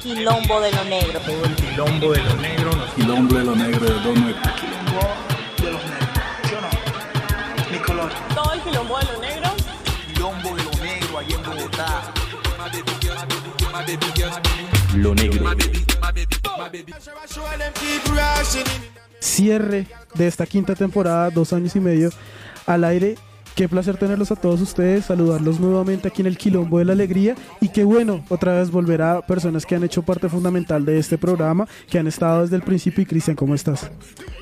quilombo de lo negro. Todo el quilombo de lo negro. Quilombo de lo negro de Don Negro. Quilombo de los negros. ¿Sí o no? Mi color. Todo el quilombo de lo negro. Quilombo de lo negro allá en Bogotá. Lo negro. Cierre de esta quinta temporada, dos años y medio al aire. Qué placer tenerlos a todos ustedes, saludarlos nuevamente aquí en el Quilombo de la Alegría y qué bueno otra vez volver a personas que han hecho parte fundamental de este programa, que han estado desde el principio. Y Cristian, ¿cómo estás?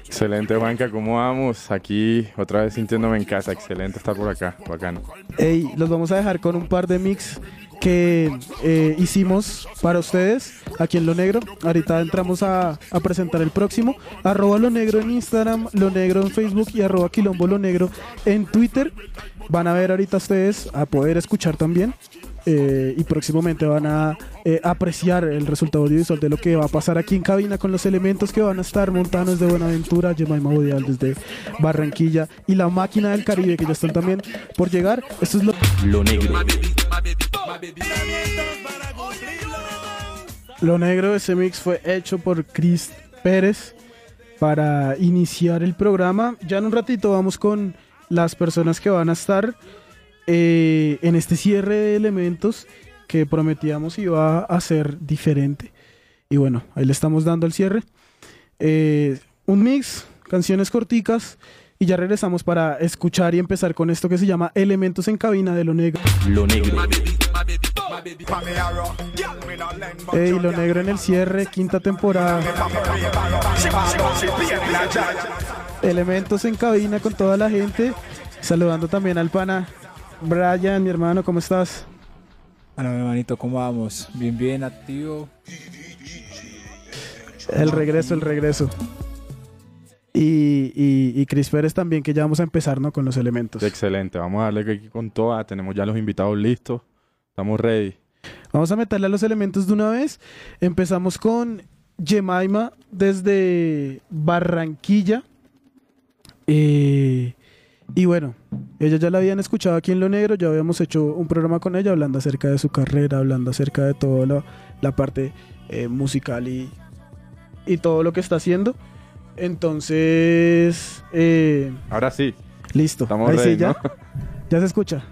Excelente, Juanca, ¿cómo vamos? Aquí otra vez sintiéndome en casa. Excelente estar por acá, bacano. Hey, los vamos a dejar con un par de mix que eh, hicimos para ustedes aquí en Lo Negro. Ahorita entramos a, a, presentar el próximo. Arroba Lo Negro en Instagram, Lo Negro en Facebook y arroba Quilombo Lo Negro en Twitter. Van a ver ahorita ustedes a poder escuchar también. Eh, y próximamente van a eh, apreciar el resultado audiovisual de lo que va a pasar aquí en cabina con los elementos que van a estar Montanos de Buenaventura, Jemima Bodial desde Barranquilla y la máquina del Caribe que ya están también por llegar. Esto es lo, lo negro. Lo negro, ese mix fue hecho por Chris Pérez para iniciar el programa. Ya en un ratito vamos con las personas que van a estar eh, en este cierre de elementos que prometíamos iba a ser diferente. Y bueno, ahí le estamos dando el cierre. Eh, un mix, canciones corticas. Y ya regresamos para escuchar y empezar con esto que se llama Elementos en Cabina de Lo Negro. Lo Negro. Ey, Lo Negro en el cierre, quinta temporada. Elementos en Cabina con toda la gente. Saludando también al pana Brian, mi hermano, ¿cómo estás? Hola, mi hermanito, ¿cómo vamos? Bien, bien, activo. El regreso, el regreso. Y, y, y, Chris Pérez también, que ya vamos a empezar ¿no? con los elementos. Excelente, vamos a darle aquí con toda. Tenemos ya los invitados listos. Estamos ready. Vamos a meterle a los elementos de una vez. Empezamos con Jemima desde Barranquilla. Eh, y bueno, ella ya la habían escuchado aquí en Lo Negro, ya habíamos hecho un programa con ella hablando acerca de su carrera, hablando acerca de toda la, la parte eh, musical y, y todo lo que está haciendo. Entonces. Eh, ahora sí. Listo. Estamos Ahí ready, sí, ya. ¿no? Ya se escucha.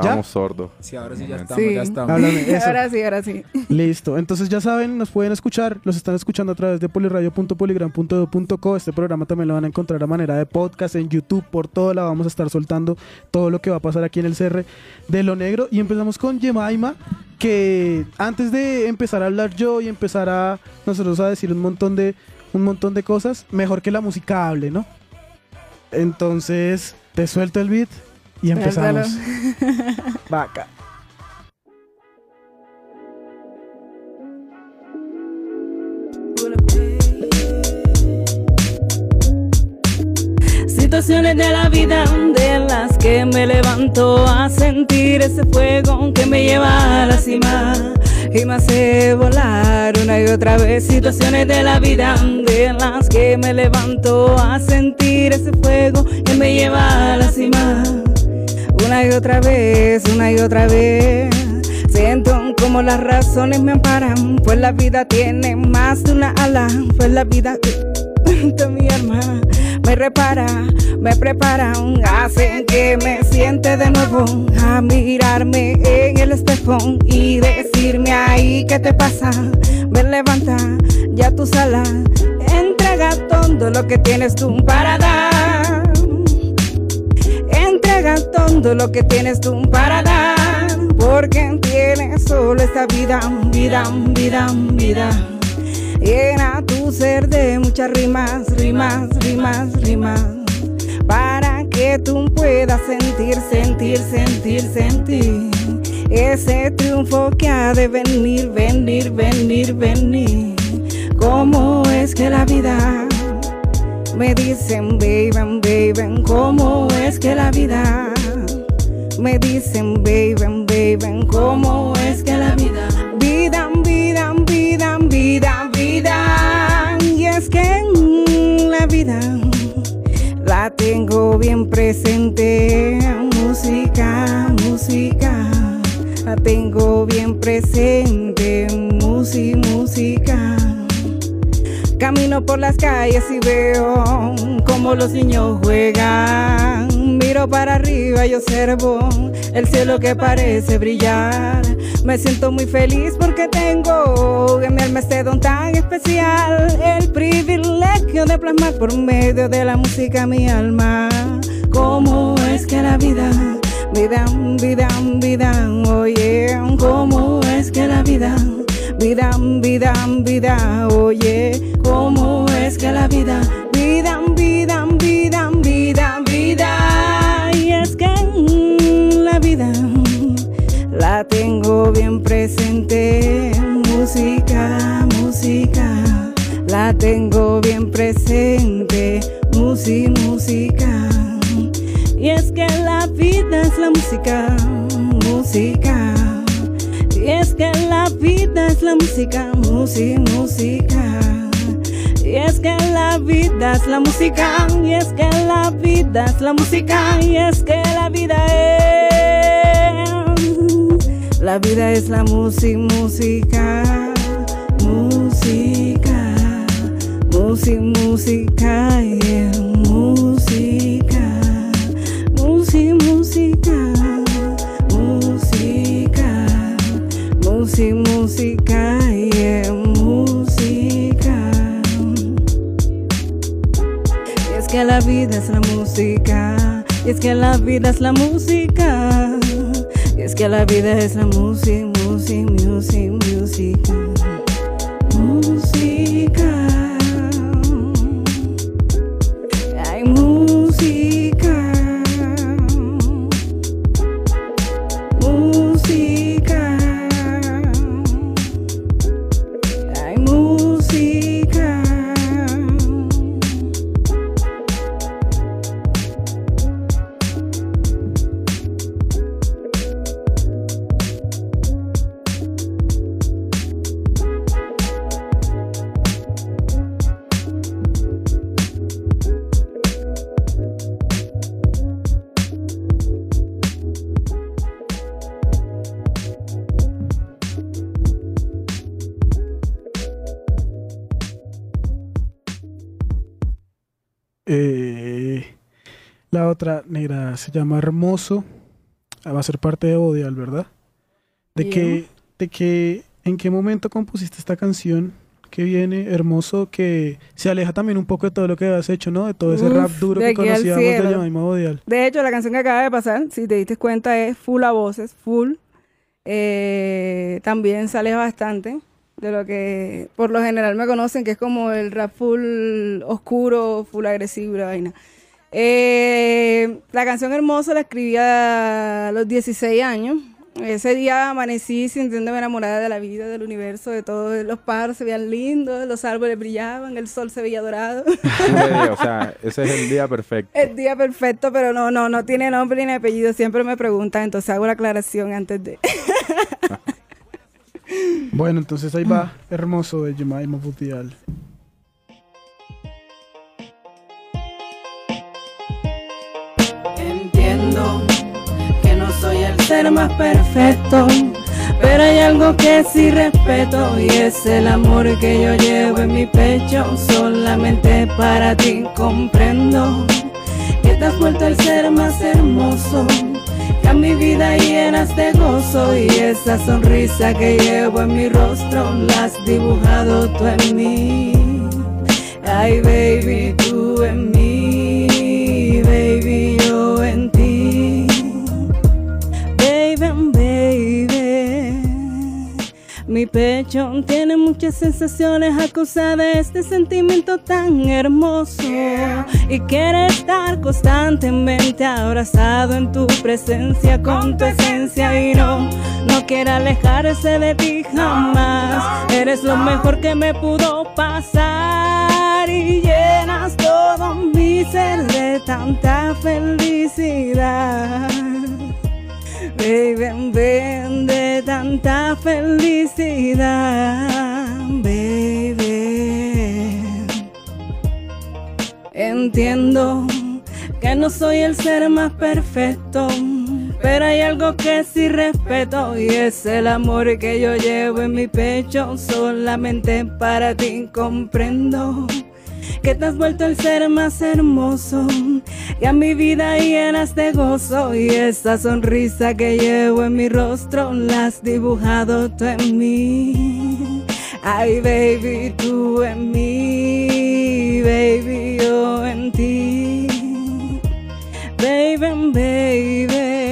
Estábamos sordos. Sí, ahora sí ya estamos, Sí. ya estamos. Háblame. Ahora sí, ahora sí. Listo. Entonces ya saben, nos pueden escuchar. Los están escuchando a través de poliradio.poligram.edu.co. Este programa también lo van a encontrar a manera de podcast en YouTube. Por todo la vamos a estar soltando todo lo que va a pasar aquí en el CR de Lo Negro. Y empezamos con Jemima. Que antes de empezar a hablar yo y empezar a nosotros a decir un montón de un montón de cosas, mejor que la música hable, ¿no? Entonces, te suelto el beat y empezamos. Vaca. Situaciones de la vida de las que me levanto a sentir ese fuego que me lleva a la cima y me hace volar una y otra vez. Situaciones de la vida de las que me levanto a sentir ese fuego que me lleva a la cima una y otra vez, una y otra vez. Siento como las razones me amparan, pues la vida tiene más de una ala, pues la vida de mi alma me repara, me prepara, hacen que me siente de nuevo a mirarme en el espejo y decirme ahí qué te pasa, me levanta ya tu sala, entrega todo lo que tienes tú para dar, entrega todo lo que tienes tú para dar, porque tienes solo esta vida, vida, vida, vida. Llena tu ser de muchas rimas, rimas, rimas, rimas. Para que tú puedas sentir, sentir, sentir, sentir. Ese triunfo que ha de venir, venir, venir, venir. ¿Cómo es que la vida me dicen, baby, baby? ¿Cómo es que la vida me dicen, baby, baby? ¿Cómo por las calles y veo como los niños juegan. Miro para arriba y observo el cielo que parece brillar. Me siento muy feliz porque tengo en mi alma este don tan especial. El privilegio de plasmar por medio de la música mi alma. ¿Cómo es que la vida, vida, vida, vida, oye? ¿Cómo es que la vida? Vida, vida, vida, oye, ¿cómo vida, vida, vida, vida, vida, vida? Y es que la vida la tengo bien presente, música, música, la tengo bien presente, música, música. Y es que la vida es la música, música. Y es que la vida es la música, música, música. Y es que la vida es la música, y es que la vida es la música, y es que la vida es. La vida es la música, música, música, música, música, música, música, música, música música, música, la vida es la música, y es que la vida es la música, y es que la vida es la música, música, música, música. Otra negra se llama Hermoso. Ah, Va a ser parte de Odial, ¿verdad? ¿De qué, de qué, en qué momento compusiste esta canción que viene hermoso, que se aleja también un poco de todo lo que has hecho, ¿no? De todo ese Uf, rap duro de que conocíamos de. Yamaima Odial. De hecho, la canción que acaba de pasar, si te diste cuenta, es full a voces, full. Eh, también se aleja bastante de lo que por lo general me conocen, que es como el rap full oscuro, full agresivo, la vaina. Eh, la canción Hermosa la escribí a los 16 años. Ese día amanecí sintiéndome enamorada de la vida, del universo, de todo. Los pájaros se veían lindos, los árboles brillaban, el sol se veía dorado. O sea, ese es el día perfecto. El día perfecto, pero no, no, no tiene nombre ni apellido. Siempre me preguntan, entonces hago la aclaración antes de. Bueno, entonces ahí va Hermoso de Yamaima Odial. Soy el ser más perfecto, pero hay algo que sí respeto y es el amor que yo llevo en mi pecho. Solamente para ti comprendo que te has vuelto el ser más hermoso. Que a mi vida llenas de gozo y esa sonrisa que llevo en mi rostro la has dibujado tú en mí. Ay, baby, tú en mí, Mi pecho tiene muchas sensaciones a causa de este sentimiento tan hermoso. Y quiere estar constantemente abrazado en tu presencia, con tu esencia. Y no, no quiere alejarse de ti jamás. Eres lo mejor que me pudo pasar. Y llenas todo mi ser de tanta felicidad. Baby, ven de tanta felicidad, baby. Entiendo que no soy el ser más perfecto, Pero hay algo que sí respeto y es el amor que yo llevo en mi pecho. Solamente para ti comprendo que te has vuelto el ser más hermoso y a mi vida llenas de gozo y esa sonrisa que llevo en mi rostro la has dibujado tú en mí. Ay, baby, tú en mí, baby, yo en ti. Baby, baby.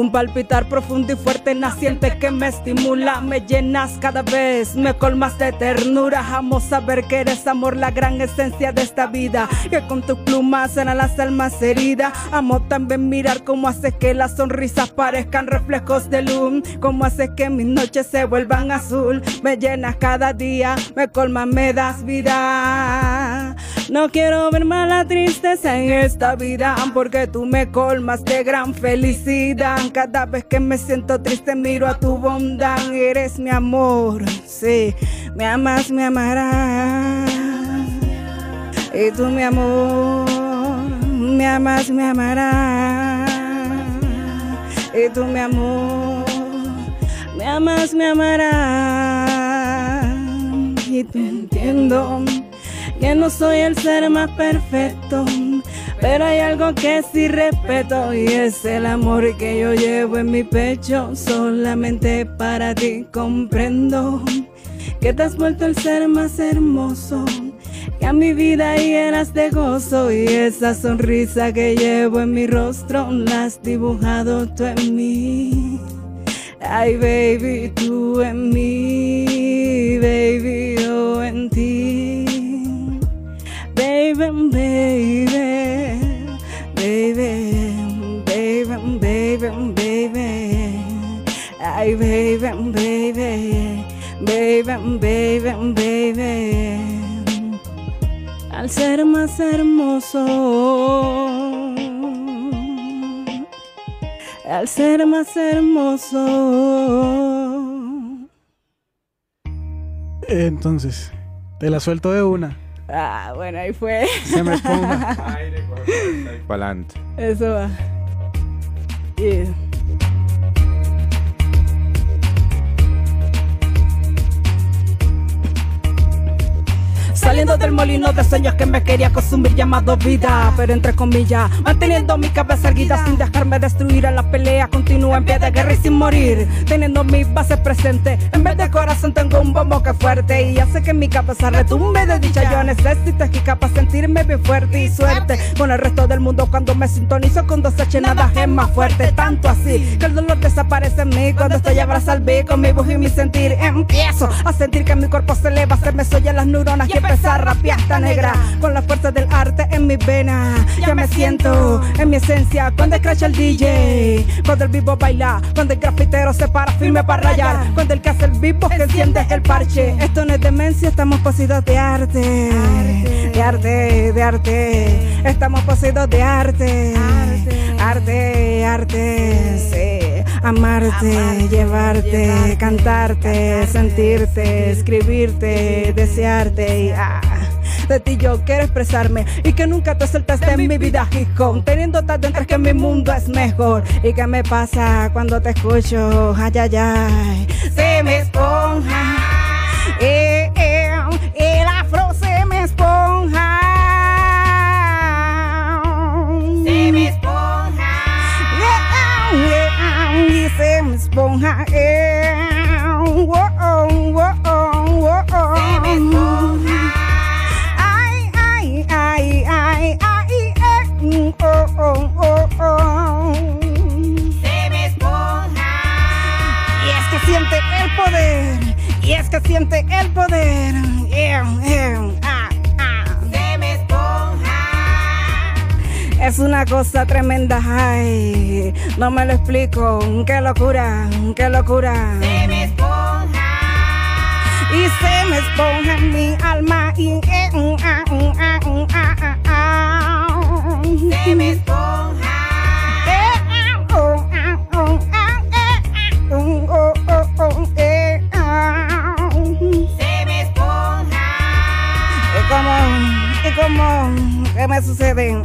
Un palpitar profundo y fuerte naciente que me estimula, me llenas cada vez, me colmas de ternura. Amo saber que eres amor, la gran esencia de esta vida. Que con tus plumas sanan las almas heridas. Amo también mirar cómo haces que las sonrisas parezcan reflejos de luz. Cómo haces que mis noches se vuelvan azul. Me llenas cada día, me colmas, me das vida. No quiero ver más la tristeza en esta vida, porque tú me colmas de gran felicidad. Cada vez que me siento triste miro a tu bondad, eres mi amor, sí, me amas, me amarás. Y tú mi amor, me amas, me amarás. Y tú mi amor, me amas, me amarás. Y te entiendo que no soy el ser más perfecto, pero hay algo que sí respeto y es el amor que yo llevo en mi pecho. Solamente para ti comprendo que te has vuelto el ser más hermoso. Que a mi vida llenas de gozo y esa sonrisa que llevo en mi rostro la has dibujado tú en mí. Ay, baby, tú en mí, baby, baby, baby, baby. Al ser más hermoso, al ser más hermoso. Entonces, te la suelto de una. Ah, bueno, ahí fue. Se me esponja. Para adelante. Eso va. Yeah. Saliendo del molino de sueños que me quería consumir llamado vida. Pero entre comillas, manteniendo mi cabeza erguida Sin dejarme destruir. En la pelea Continúo en pie de guerra y sin morir. Teniendo mis bases presentes En vez de corazón tengo un bombo que es fuerte. Y hace que mi cabeza retumbe de dicha. Yo necesito esquica para sentirme bien fuerte y suerte. Con el resto del mundo cuando me sintonizo con dos H es más fuerte. Tanto así que el dolor desaparece en mí Cuando estoy abrazado al con mi voz y mi sentir. Empiezo a sentir que mi cuerpo se eleva Se me soy las neuronas y empezar a rapear esta negra Con la fuerza del arte en mi vena. Ya me siento en mi esencia Cuando escracha el DJ Cuando el vivo baila Cuando el grafitero se para firme para rayar Cuando el que hace el vivo que enciende el parche. Esto no es demencia, estamos poseídos de arte. De arte, de arte. Estamos poseídos de arte. Arte, arte, sí Amarte, llevarte, cantarte, sentirte, escribirte, desearte. Y ah, de ti yo quiero expresarme y que nunca te soltaste en mi vida. hip hop, teniendo tan dentro que mi mundo es mejor. Y qué me pasa cuando te escucho, ay ay ay, se me esponja, eh, eh, el afro se me esponja, esponja, eh, oh, oh, oh, oh, oh, me esponja. Ay, ay, ay, ay, ay, eh, mm, oh, oh, oh, oh. Esponja. Y es que siente el poder. Y es que siente el poder. Yeah, yeah, Es una cosa tremenda, ay, no me lo explico, qué locura, qué locura. Se me esponja. Y se me esponja en mi alma y eh, se me esponja. Eh, oh, oh, oh, eh, se me esponja. Y como y como qué me sucede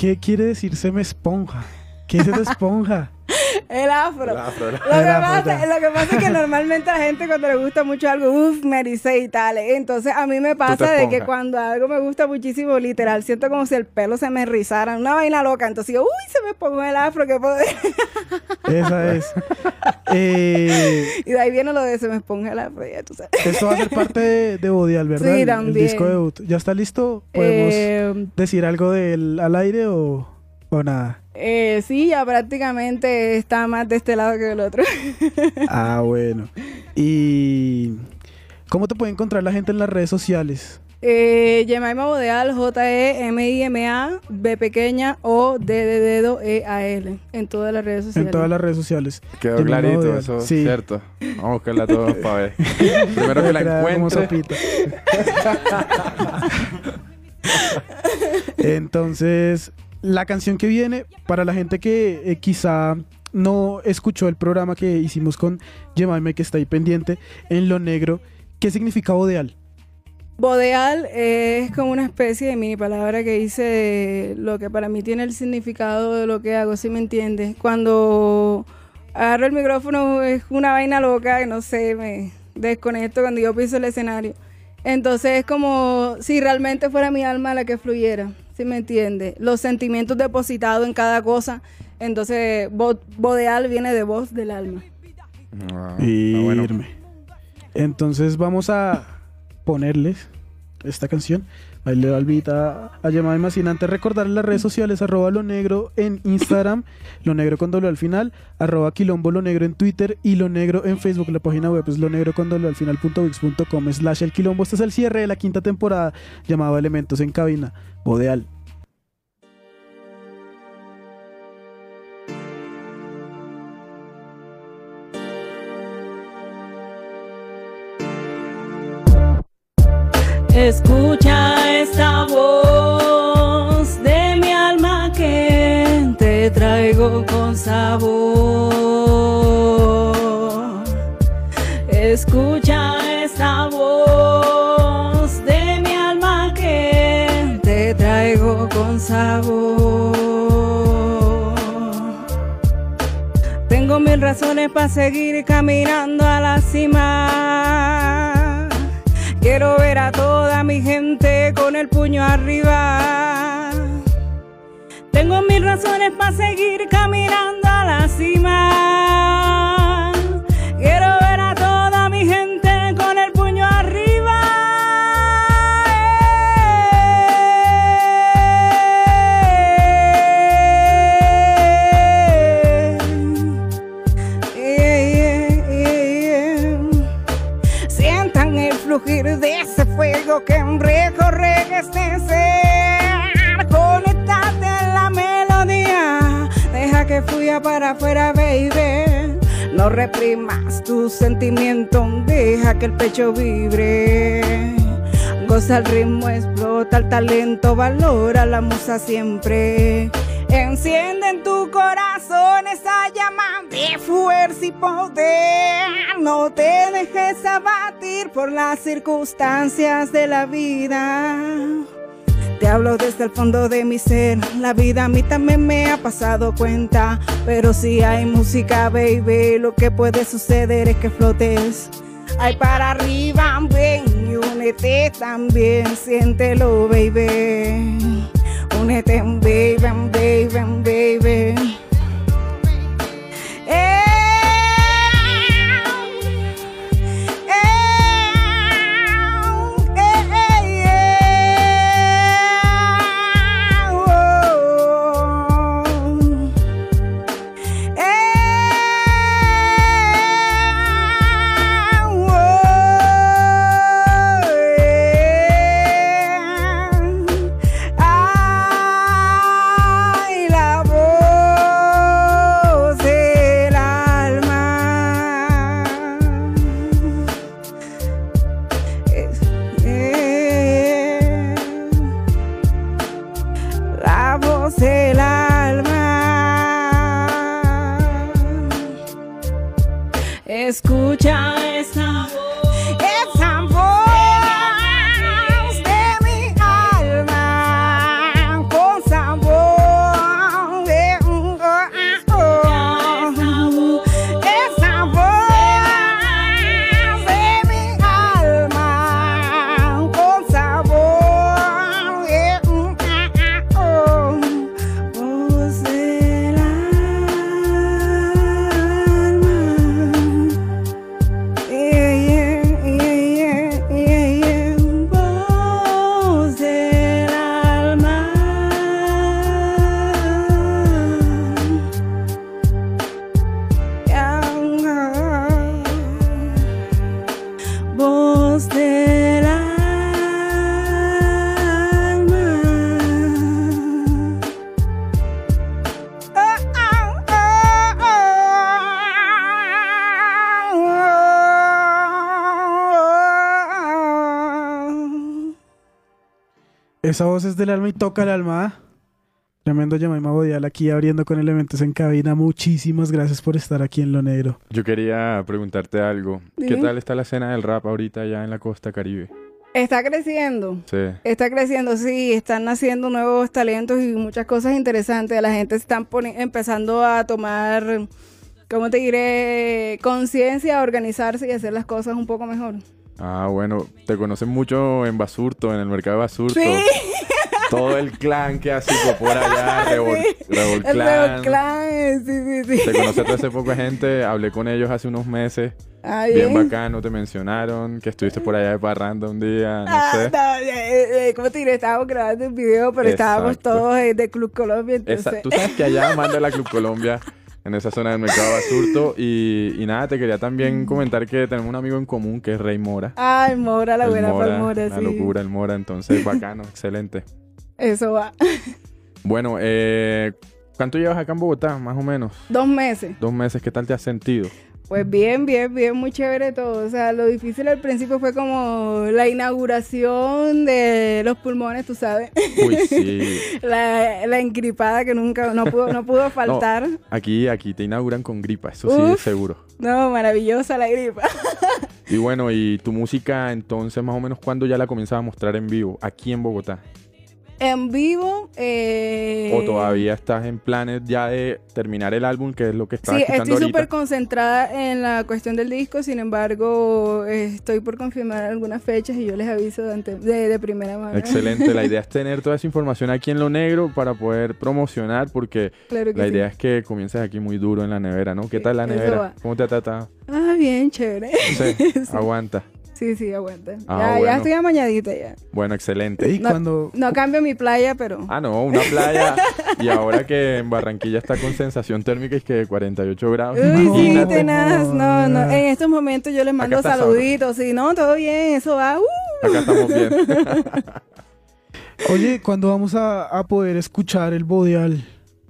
¿Qué quiere decir se me esponja? ¿Qué es esa esponja? El afro. El afro, Lo, que pasa, lo que pasa es que normalmente a la gente cuando le gusta mucho algo, uff, me erice y tal. Entonces a mí me pasa de que cuando algo me gusta muchísimo, literal, siento como si el pelo se me erizara, una vaina loca. Entonces digo, uy, se me pongo el afro, que poder. Esa es. Eh, y de ahí viene lo de se me ponga el afro, ya tú sabes. esto va a ser parte de, de Bodial, ¿verdad? Sí, El- el, también. disco debut. ¿Ya está listo? ¿Podemos Eh, decir algo de él al aire o, o nada? Eh, sí, ya prácticamente está más de este lado que del otro. Ah, bueno. ¿Y cómo te puede encontrar la gente en las redes sociales? Eh, Yemaima Bodeal, J-E-M-I-M-A, B pequeña o D de dedo E-A-L, en todas las redes sociales. En todas las redes sociales. Quedó clarito eso, Sí. cierto. Vamos a buscarla todos para ver. Primero que la encuentre. Entonces, la canción que viene, para la gente que eh, quizá no escuchó el programa que hicimos con Yemaime, que está ahí pendiente, en lo negro, ¿qué significa Bodeal? Bodeal es como una especie de mini palabra que dice lo que para mí tiene el significado de lo que hago, si me entiendes? Cuando agarro el micrófono es una vaina loca, no sé, me desconecto cuando yo piso el escenario. Entonces es como si realmente fuera mi alma la que fluyera, si me entiendes? Los sentimientos depositados en cada cosa. Entonces, bo- bodeal viene de voz del alma. Ah, está bueno. Irme. Entonces vamos a ponerles esta canción. Ahí le albita a Yemaima sin antes recordar en las redes sociales arroba lo negro en Instagram, lo negro con doble al final, arroba quilombo lo negro en Twitter y lo negro en Facebook. La página web es lo negro con doble al final punto com slash el quilombo. Este es el cierre de la quinta temporada llamado Elementos en Cabina. Bodeal. Escucha con sabor. Escucha esta voz de mi alma que te traigo con sabor. Tengo mil razones para seguir caminando a la cima. Quiero ver a toda mi gente con el puño arriba. Tengo mil razones para seguir caminando a la cima. Que fluya para afuera, baby. No reprimas tu sentimiento. Deja que el pecho vibre. Goza el ritmo, explota el talento, valora la musa siempre. Enciende en tu corazón esa llama de fuerza y poder. No te dejes abatir por las circunstancias de la vida. Te hablo desde el fondo de mi ser. La vida a mí también me ha pasado cuenta. Pero si hay música, baby, lo que puede suceder es que flotes. Ay, para arriba, ven y únete también. Siéntelo, baby. Únete, baby, baby, baby. Esa voz es del alma y toca el alma. ¿ah? Tremendo Yamaima Bodial aquí abriendo con elementos en cabina. Muchísimas gracias por estar aquí en Lo Negro. Yo quería preguntarte algo. ¿Qué tal está la escena del rap ahorita allá en la costa caribe? Está creciendo. Sí. Está creciendo, sí, están naciendo nuevos talentos y muchas cosas interesantes. La gente está empezando a tomar, ¿cómo te diré? Conciencia, a organizarse y hacer las cosas un poco mejor. Ah, bueno, te conocen mucho en Basurto, en el mercado de Basurto. Sí. Todo el clan que hace por allá, Revol, Revol El Clan. Reo Clan, sí, sí, sí. Te conocí hace poca gente, hablé con ellos hace unos meses. Ah, Bien bien. bacano, te mencionaron, que estuviste por allá de parranda un día, no Ah, sé. no, eh, eh, ¿Cómo te diré? Estábamos grabando un video, pero estábamos todos eh, de Club Colombia, entonces... Esa- tú sabes que allá manda la Club Colombia, en esa zona del mercado Basurto. Y, y nada, te quería Mm. también comentar que tenemos un amigo en común que es Rey Mora. Ay, Mora, la El buena Mora, La sí. locura, el Mora. Entonces, bacano, excelente. Eso va. Bueno, eh, ¿cuánto llevas acá en Bogotá, más o menos? Dos meses. Dos meses, ¿qué tal te has sentido? Pues bien, bien, bien, muy chévere todo. O sea, lo difícil al principio fue como la inauguración de los pulmones, tú sabes. Uy, sí. La, la engripada que nunca, no pudo, no pudo faltar. No, Aquí, aquí te inauguran con gripa, eso sí es seguro. maravillosa la gripa. Y bueno, y tu música, entonces, más o menos, ¿cuándo ya la comienzas a mostrar en vivo? Aquí en Bogotá. En vivo. Eh, ¿O todavía estás en planes ya de terminar el álbum, que es lo que estás Sí, escuchando estoy súper concentrada en la cuestión del disco, sin embargo, eh, estoy por confirmar algunas fechas y yo les aviso de, ante- de, de primera mano. Excelente, la idea es tener toda esa información aquí en Lo Negro para poder promocionar, porque Claro la sí. idea es que comiences aquí muy duro en la nevera, ¿no? ¿Qué Sí, tal la nevera? ¿Cómo te ha tratado? Ah, bien, chévere. Sí, aguanta. Sí, sí, aguanta. Ah, ya, bueno. ya estoy amañadita ya. Bueno, excelente. Y No, cuando... no cambio mi playa, pero... Ah, no, una playa. y ahora que en Barranquilla está con sensación térmica y que de 48 grados. Uy, sí, tenaz. No, no. En estos momentos yo les mando saluditos. Sí, no, todo bien, eso va. Uh. Acá estamos bien. Oye, ¿cuándo vamos a, a poder escuchar el Bodial?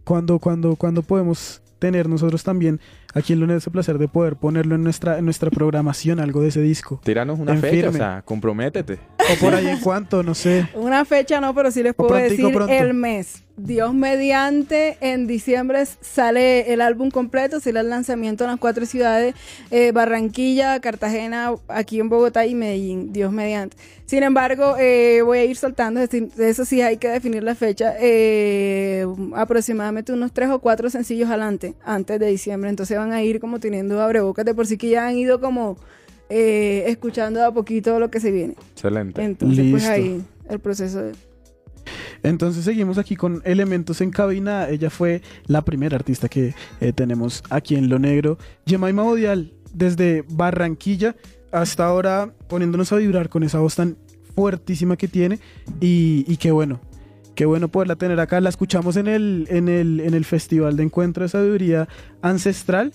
¿Cuándo, cuándo, cuándo podemos tener nosotros también aquí en Lunes ese placer de poder ponerlo en nuestra, en nuestra programación, algo de ese disco? Tíranos una En fecha, o sea, comprométete. O por ahí en cuánto, no sé. Una fecha no, pero sí les puedo prontico, decir pronto. el mes. Dios mediante, en diciembre sale el álbum completo, será el lanzamiento en las cuatro ciudades, eh, Barranquilla, Cartagena, aquí en Bogotá y Medellín, Dios mediante. Sin embargo, eh, voy a ir soltando, eso sí hay que definir la fecha, eh, aproximadamente unos tres o cuatro sencillos adelante, antes de diciembre, entonces van a ir como teniendo abrebocas de por sí que ya han ido como eh, escuchando de a poquito lo que se viene. Excelente. Entonces, pues Listo. ahí el proceso de... Entonces seguimos aquí con Elementos en Cabina. Ella fue la primera artista que eh, tenemos aquí en Lo Negro. Jemima Bodial, desde Barranquilla hasta ahora poniéndonos a vibrar con esa voz tan fuertísima que tiene. Y, y qué bueno, qué bueno poderla tener acá. La escuchamos en el, en el, en el Festival de Encuentro de Sabiduría Ancestral.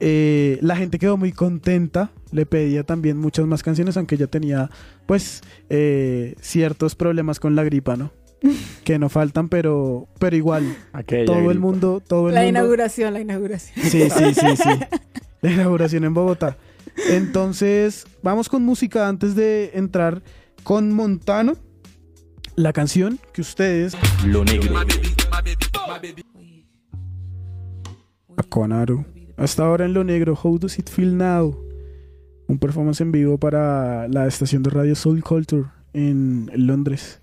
Eh, la gente quedó muy contenta. Le pedía también muchas más canciones, aunque ella tenía, pues, eh, ciertos problemas con la gripa, ¿no? que no faltan, pero, pero igual, Aquella todo el mundo, todo el La mundo. inauguración, la inauguración. Sí, sí, sí, sí. La inauguración en Bogotá. Entonces, vamos con música antes de entrar con Montano. La canción que ustedes. Lo negro. Con Aro. Hasta ahora en lo negro, How Does It Feel Now? Un performance en vivo para la estación de radio Soul Culture en Londres.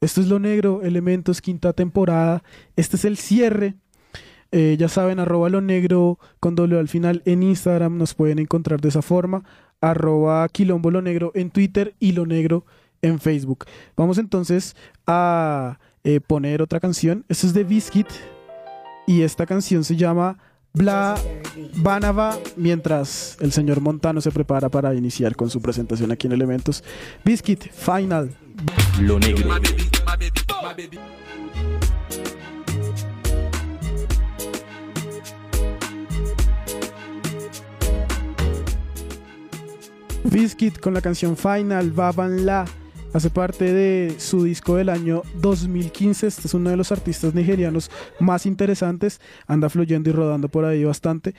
Esto es lo negro, Elementos, quinta temporada. Este es el cierre. Eh, ya saben, arroba lo negro con doble al final en Instagram. Nos pueden encontrar de esa forma. Arroba quilombo lo negro en Twitter y lo negro en Facebook. Vamos entonces a eh, poner otra canción. Esto es de Biscuit. Y esta canción se llama Bla Banava. Mientras el señor Montano se prepara para iniciar con su presentación aquí en Elementos. Biscuit, Final. Lo negro. Biscuit con la canción Final, Baban La. Hace parte de su disco del año 2015. Este es uno de los artistas nigerianos más interesantes. Anda fluyendo y rodando por ahí bastante.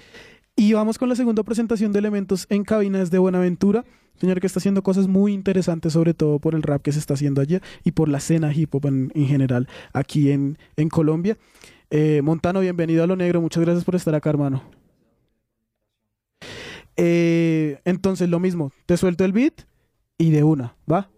Y vamos con la segunda presentación de elementos en cabinas de Buenaventura. Señor que está haciendo cosas muy interesantes, sobre todo por el rap que se está haciendo allá y por la escena hip hop en, en general aquí en, en Colombia. Eh, Montano, bienvenido a Lo Negro. Muchas gracias por estar acá, hermano. Eh, entonces, lo mismo, te suelto el beat y de una, ¿va?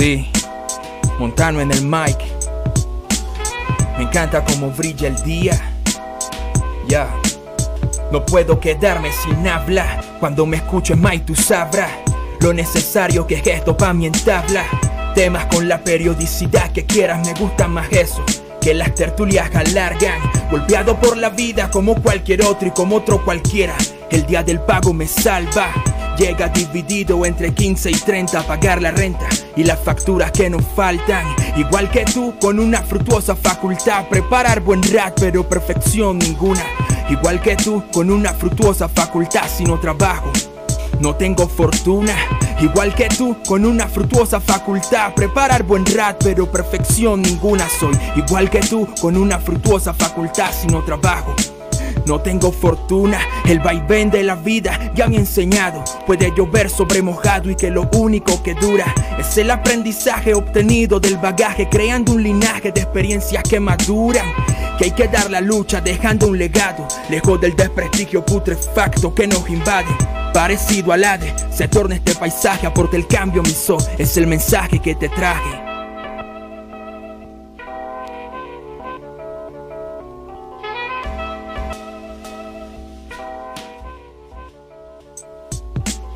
Sí, Montano en el mic. Me encanta cómo brilla el día. Ya. No puedo quedarme sin habla. Cuando me escuches, Mike, tú sabrás lo necesario que es esto pa' mi entabla. Temas con la periodicidad que quieras, me gusta más eso. Que las tertulias alargan, golpeado por la vida como cualquier otro y como otro cualquiera. El día del pago me salva. Llega dividido entre 15 y 30 a pagar la renta y las facturas que nos faltan. Igual que tú, con una fructuosa facultad, preparar buen rap, pero perfección ninguna. Igual que tú, con una fructuosa facultad, sino trabajo. No tengo fortuna, igual que tú, con una fructuosa facultad. Preparar buen rap, pero perfección ninguna soy. Igual que tú, con una fructuosa facultad, sino trabajo. No tengo fortuna, el vaivén de la vida ya me ha enseñado. Puede llover sobre mojado y que lo único que dura es el aprendizaje obtenido del bagaje, creando un linaje de experiencias que maduran. Que hay que dar la lucha dejando un legado, lejos del desprestigio putrefacto que nos invade. Parecido al ade, se torna este paisaje, aporta el cambio, mi so, es el mensaje que te traje.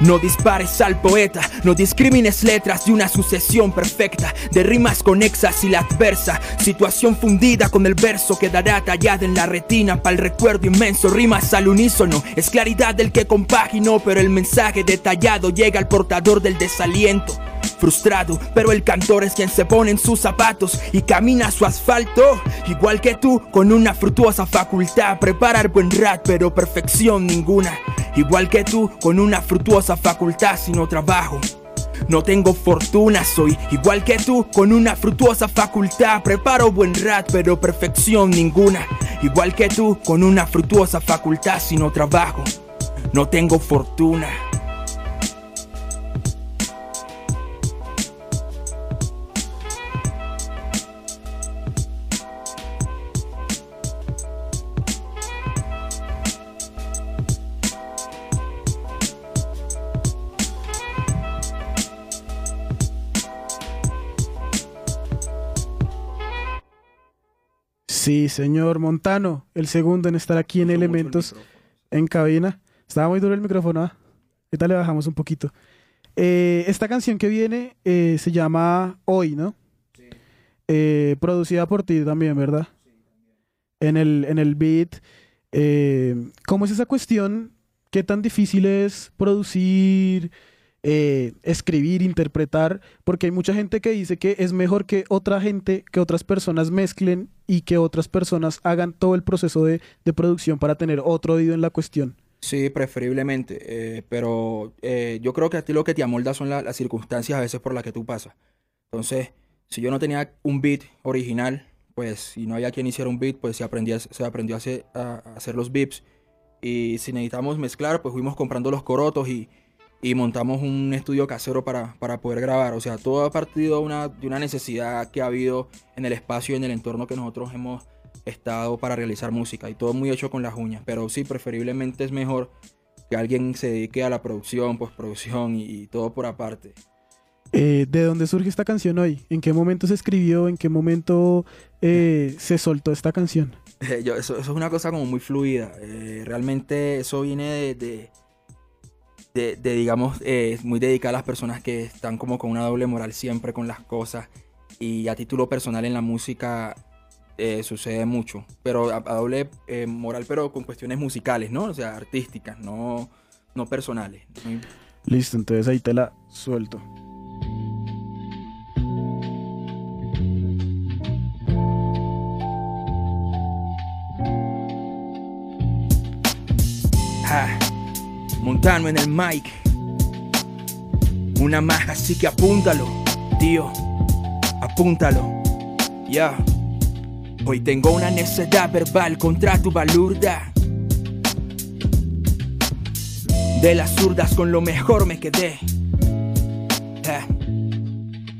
No dispares al poeta, no discrimines letras de una sucesión perfecta de rimas conexas y la adversa. Situación fundida con el verso quedará tallada en la retina para el recuerdo inmenso. Rimas al unísono, es claridad del que compaginó, pero el mensaje detallado llega al portador del desaliento. Frustrado, pero el cantor es quien se pone en sus zapatos y camina su asfalto. Igual que tú, con una fructuosa facultad, preparar buen rap, pero perfección ninguna. Igual que tú, con una fructuosa facultad, sino trabajo. No tengo fortuna, soy igual que tú, con una fructuosa facultad. Preparo buen rap, pero perfección ninguna. Igual que tú, con una fructuosa facultad, sino trabajo. No tengo fortuna. Sí, señor Montano, el segundo en estar aquí en Elementos en cabina. Estaba muy duro el micrófono, ¿ah? Ahorita le bajamos un poquito. Eh, esta canción que viene eh, se llama Hoy, ¿no? Eh, producida por ti también, ¿verdad? En el, en el beat. ¿Cómo es esa cuestión? ¿Qué tan difícil es producir, eh, escribir, interpretar? Porque hay mucha gente que dice que es mejor que otra gente, que otras personas mezclen y que otras personas hagan todo el proceso de, de producción para tener otro oído en la cuestión. Sí, preferiblemente, eh, pero eh, yo creo que a ti lo que te amolda son la- las circunstancias a veces por las que tú pasas. Entonces, si yo no tenía un beat original, pues si no había quien hiciera un beat, pues se aprendió, se aprendió a hacer, a- hacer los beats. Y si necesitamos mezclar, pues fuimos comprando los corotos y, y montamos un estudio casero para, para poder grabar. O sea, todo ha partido de una, de una necesidad que ha habido en el espacio y en el entorno que nosotros hemos estado para realizar música. Y todo muy hecho con las uñas. Pero sí, preferiblemente es mejor que alguien se dedique a la producción, postproducción y, y todo por aparte. Eh, ¿De dónde surge esta canción hoy? ¿En qué momento se escribió? ¿En qué momento eh, se soltó esta canción? Eh, yo- eso, eso es una cosa como muy fluida. Eh, realmente eso viene de, de, de- digamos, eh, muy dedicada a las personas que están como con una doble moral siempre con las cosas. Y a título personal en la música eh, sucede mucho. Pero a, doble eh, moral, pero con cuestiones musicales, ¿no? O sea, artísticas, no, no personales. Listo, entonces ahí te la suelto. Montano en el mic. Una más, así que apúntalo, tío. Apúntalo. Ya. Hoy tengo una necedad verbal contra tu balurda. De las zurdas con lo mejor me quedé. Ah.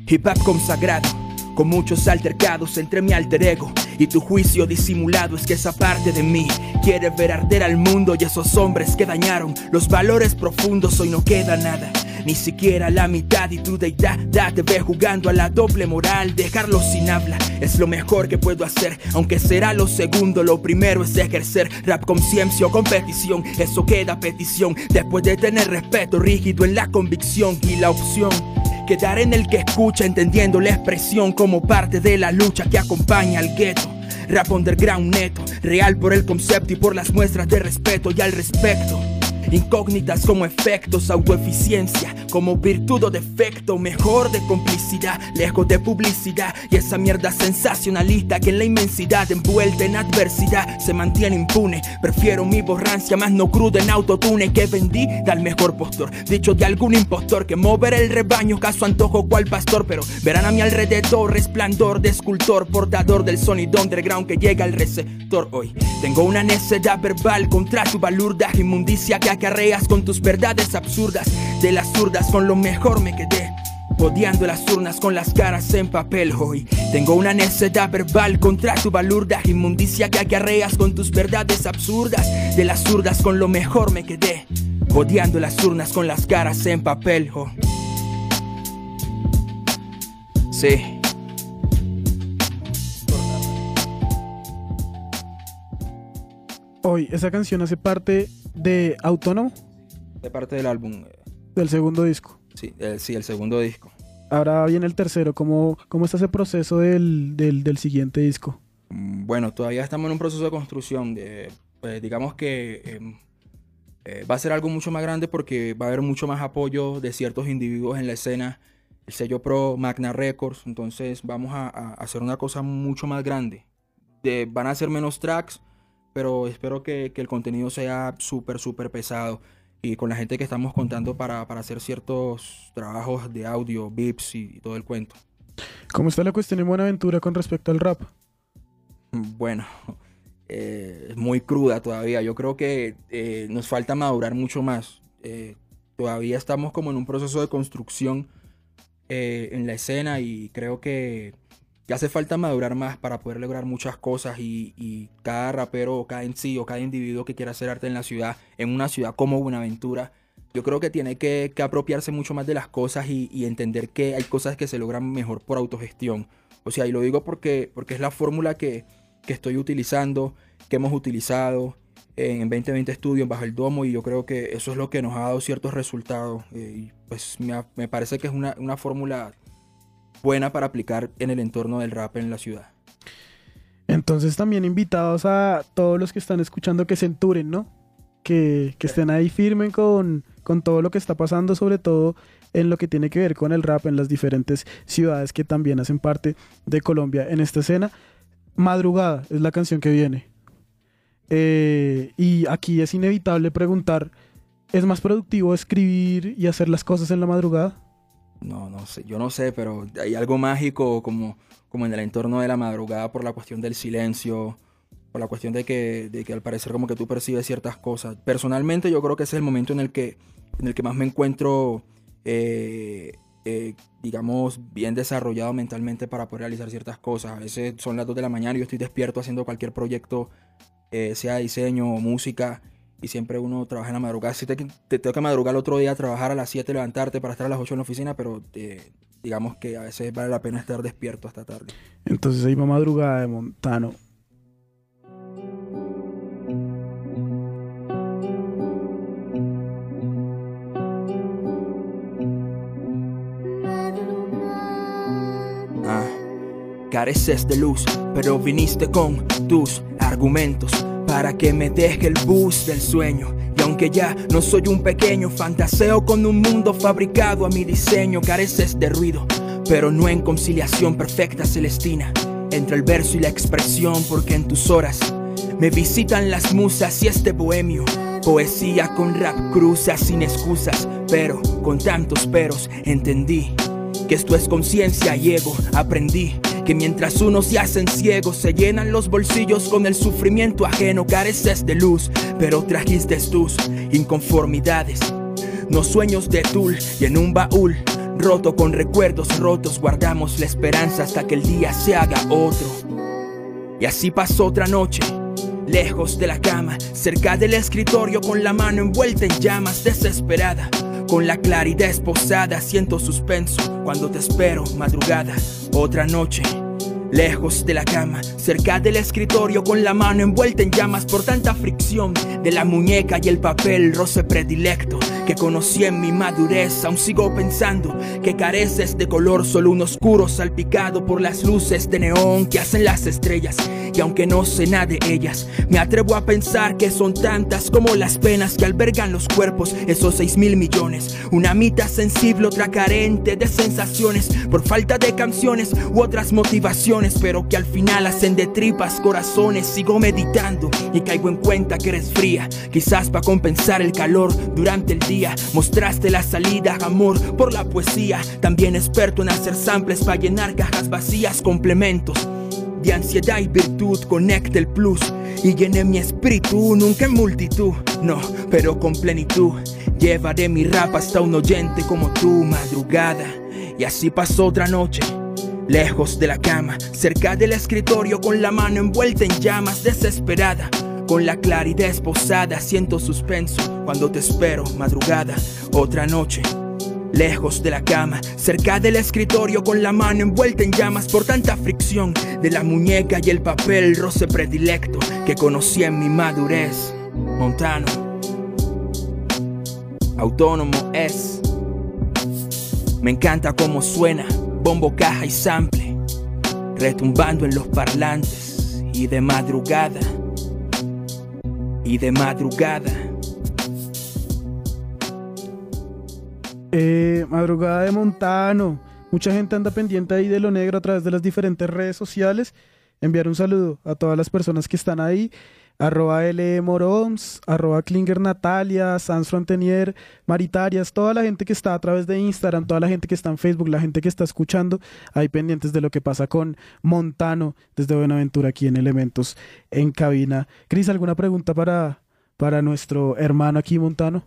Hip hop consagrado, con muchos altercados entre mi alter ego y tu juicio disimulado. Es que esa parte de mí quiere ver arder al mundo y esos hombres que dañaron los valores profundos. Hoy no queda nada. Ni siquiera la mitad y tu deidad te ve jugando a la doble moral. Dejarlo sin habla es lo mejor que puedo hacer. Aunque será lo segundo, lo primero es ejercer rap conciencia o competición. Eso queda petición después de tener respeto rígido en la convicción y la opción. Quedar en el que escucha entendiendo la expresión como parte de la lucha que acompaña al gueto. Rap underground neto, real por el concepto y por las muestras de respeto y al respecto. Incógnitas como efectos, autoeficiencia, como virtud o defecto, mejor de complicidad, lejos de publicidad y esa mierda sensacionalista que en la inmensidad envuelta en adversidad se mantiene impune. Prefiero mi borrancia más no cruda en autotune que vendí al mejor postor, dicho de algún impostor que mover el rebaño, caso antojo cual pastor, pero verán a mi alrededor resplandor de escultor, portador del sonido underground que llega al receptor hoy. Tengo una necedad verbal contra tu balurda inmundicia que con tus verdades absurdas. De las zurdas con lo mejor me quedé. Odiando las urnas con las caras en papel hoy. Tengo una necedad verbal contra tu balurda inmundicia que acarreas con tus verdades absurdas. De las zurdas con lo mejor me quedé. Odiando las urnas con las caras en papel. ho. Sí. Hoy, esa canción hace parte de Autónomo, De parte del álbum. del segundo disco. Sí, eh, sí, el segundo disco. Ahora viene el tercero. ¿Cómo, cómo está ese proceso del, del, del siguiente disco? Mm, Bueno, todavía estamos en un proceso de construcción. De, pues, digamos que em, eh, va a ser algo mucho más grande porque va a haber mucho más apoyo de ciertos individuos en la escena. El sello Pro Magna Records. Entonces vamos a, a hacer una cosa mucho más grande. De- van a ser menos tracks, pero espero que, que el contenido sea súper, súper pesado. Y con la gente que estamos contando para, para hacer ciertos trabajos de audio, beeps y- y todo el cuento. ¿Cómo está la cuestión en Buenaventura con respecto al rap? Bueno, eh, es muy cruda todavía. Yo creo que eh, nos falta madurar mucho más. Eh, todavía estamos como en un proceso de construcción en la escena y creo que, que hace falta madurar más para poder lograr muchas cosas y, cada rapero o cada en sí o cada individuo que quiera hacer arte en la ciudad, en una ciudad como Buenaventura, yo creo que tiene que, apropiarse mucho más de las cosas y, entender que hay cosas que se logran mejor por autogestión. O sea, y lo digo porque, porque es la fórmula que, que estoy utilizando, que hemos utilizado en 2020 Studio, en Bajo el Domo, y yo creo que eso es lo que nos ha dado ciertos resultados. eh, y pues me, me parece que es una, una fórmula buena para aplicar en el entorno del rap en la ciudad. Entonces también invitados a todos los que están escuchando que se enturen, ¿no? Que, que estén ahí firmen con, con todo lo que está pasando, sobre todo en lo que tiene que ver con el rap en las diferentes ciudades que también hacen parte de Colombia en esta escena. Madrugada es la canción que viene. Eh, y aquí es inevitable preguntar, ¿es más productivo escribir y hacer las cosas en la madrugada? No, no sé, yo no sé, pero hay algo mágico como, como en el entorno de la madrugada por la cuestión del silencio, por la cuestión de que, de que al parecer como que tú percibes ciertas cosas. Personalmente yo creo que ese es el momento en el que, en el que más me encuentro, eh, eh, digamos, bien desarrollado mentalmente para poder realizar ciertas cosas. A veces son las 2 de la mañana y yo estoy despierto haciendo cualquier proyecto, eh, sea diseño o música. Y siempre uno trabaja en la madrugada. Si te, te tengo que madrugar el otro día, trabajar a las 7, levantarte para estar a las 8 en la oficina, pero eh, digamos que a veces vale la pena estar despierto hasta tarde. Entonces ahí va madrugada de Montano. Ah, careces de luz, pero viniste con tus argumentos para que me deje el bus del sueño. Y aunque ya no soy un pequeño, fantaseo con un mundo fabricado a mi diseño. Careces de ruido, pero no en conciliación perfecta celestina. Entre el verso y la expresión, porque en tus horas me visitan las musas y este bohemio. Poesía con rap cruza sin excusas, pero con tantos peros entendí que esto es conciencia y ego. Aprendí que mientras unos se hacen ciegos, se llenan los bolsillos con el sufrimiento ajeno. Careces de luz, pero trajiste tus inconformidades. No sueños de tul y en un baúl roto con recuerdos rotos guardamos la esperanza hasta que el día se haga otro. Y así pasó otra noche lejos de la cama, cerca del escritorio con la mano envuelta en llamas, desesperada. Con la claridad esposada, siento suspenso cuando te espero, madrugada, otra noche. Lejos de la cama, cerca del escritorio con la mano envuelta en llamas por tanta fricción de la muñeca y el papel roce predilecto que conocí en mi madurez. Aún sigo pensando que careces de color, solo un oscuro salpicado por las luces de neón que hacen las estrellas. Y aunque no sé nada de ellas, me atrevo a pensar que son tantas como las penas que albergan los cuerpos, esos seis mil millones. Una mitad sensible, otra carente de sensaciones, por falta de canciones u otras motivaciones, pero que al final hacen de tripas corazones. Sigo meditando y caigo en cuenta que eres fría, quizás para compensar el calor durante el día. Mostraste la salida, amor, por la poesía. También experto en hacer samples para llenar cajas vacías, complementos de ansiedad y virtud conecta el plus y llené mi espíritu, nunca en multitud, no, pero con plenitud. Llevaré mi rap hasta un oyente como tú, madrugada. Y así pasó otra noche, lejos de la cama, cerca del escritorio con la mano envuelta en llamas, desesperada. Con la claridad esposada, siento suspenso cuando te espero, madrugada, otra noche lejos de la cama, cerca del escritorio con la mano envuelta en llamas por tanta fricción de la muñeca y el papel roce predilecto que conocí en mi madurez. Montano, autónomo es. Me encanta cómo suena, bombo, caja y sample, retumbando en los parlantes y de madrugada, y de madrugada. Eh, madrugada de Montano. Mucha gente anda pendiente ahí de lo negro a través de las diferentes redes sociales. Enviar un saludo a todas las personas que están ahí. Arroba L. Morons, arroba Klinger Natalia, Sans Frontenier, Maritarias, toda la gente que está a través de Instagram, toda la gente que está en Facebook, la gente que está escuchando, ahí pendientes de lo que pasa con Montano desde Buenaventura aquí en Elementos en cabina. Cris, ¿alguna pregunta para, para nuestro hermano aquí, Montano?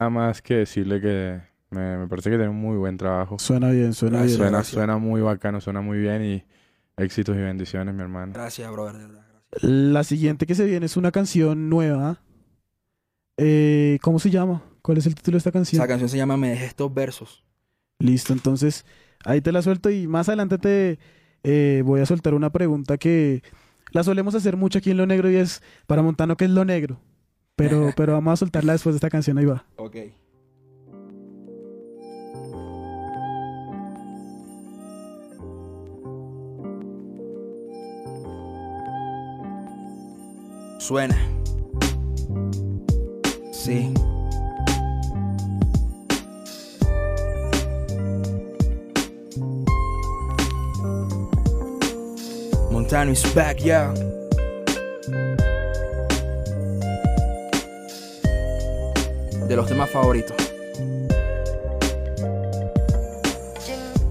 Nada más que decirle que me, me parece que tiene un muy buen trabajo. Suena bien, suena bien. Suena, suena muy bacano, suena muy bien y éxitos y bendiciones, mi hermano. Gracias, brother, de verdad. La siguiente que se viene es una canción nueva. Eh, ¿Cómo se llama? ¿Cuál es el título de esta canción? Esa canción se llama Me dejé estos versos. Listo, entonces ahí te la suelto y más adelante te eh, voy a soltar una pregunta que la solemos hacer mucho aquí en Lo Negro y es para Montano, ¿qué es Lo Negro? Pero, pero vamos a soltarla después de esta canción, ahí va. Ok. Suena. Sí. Montano is back, yeah. De los temas favoritos.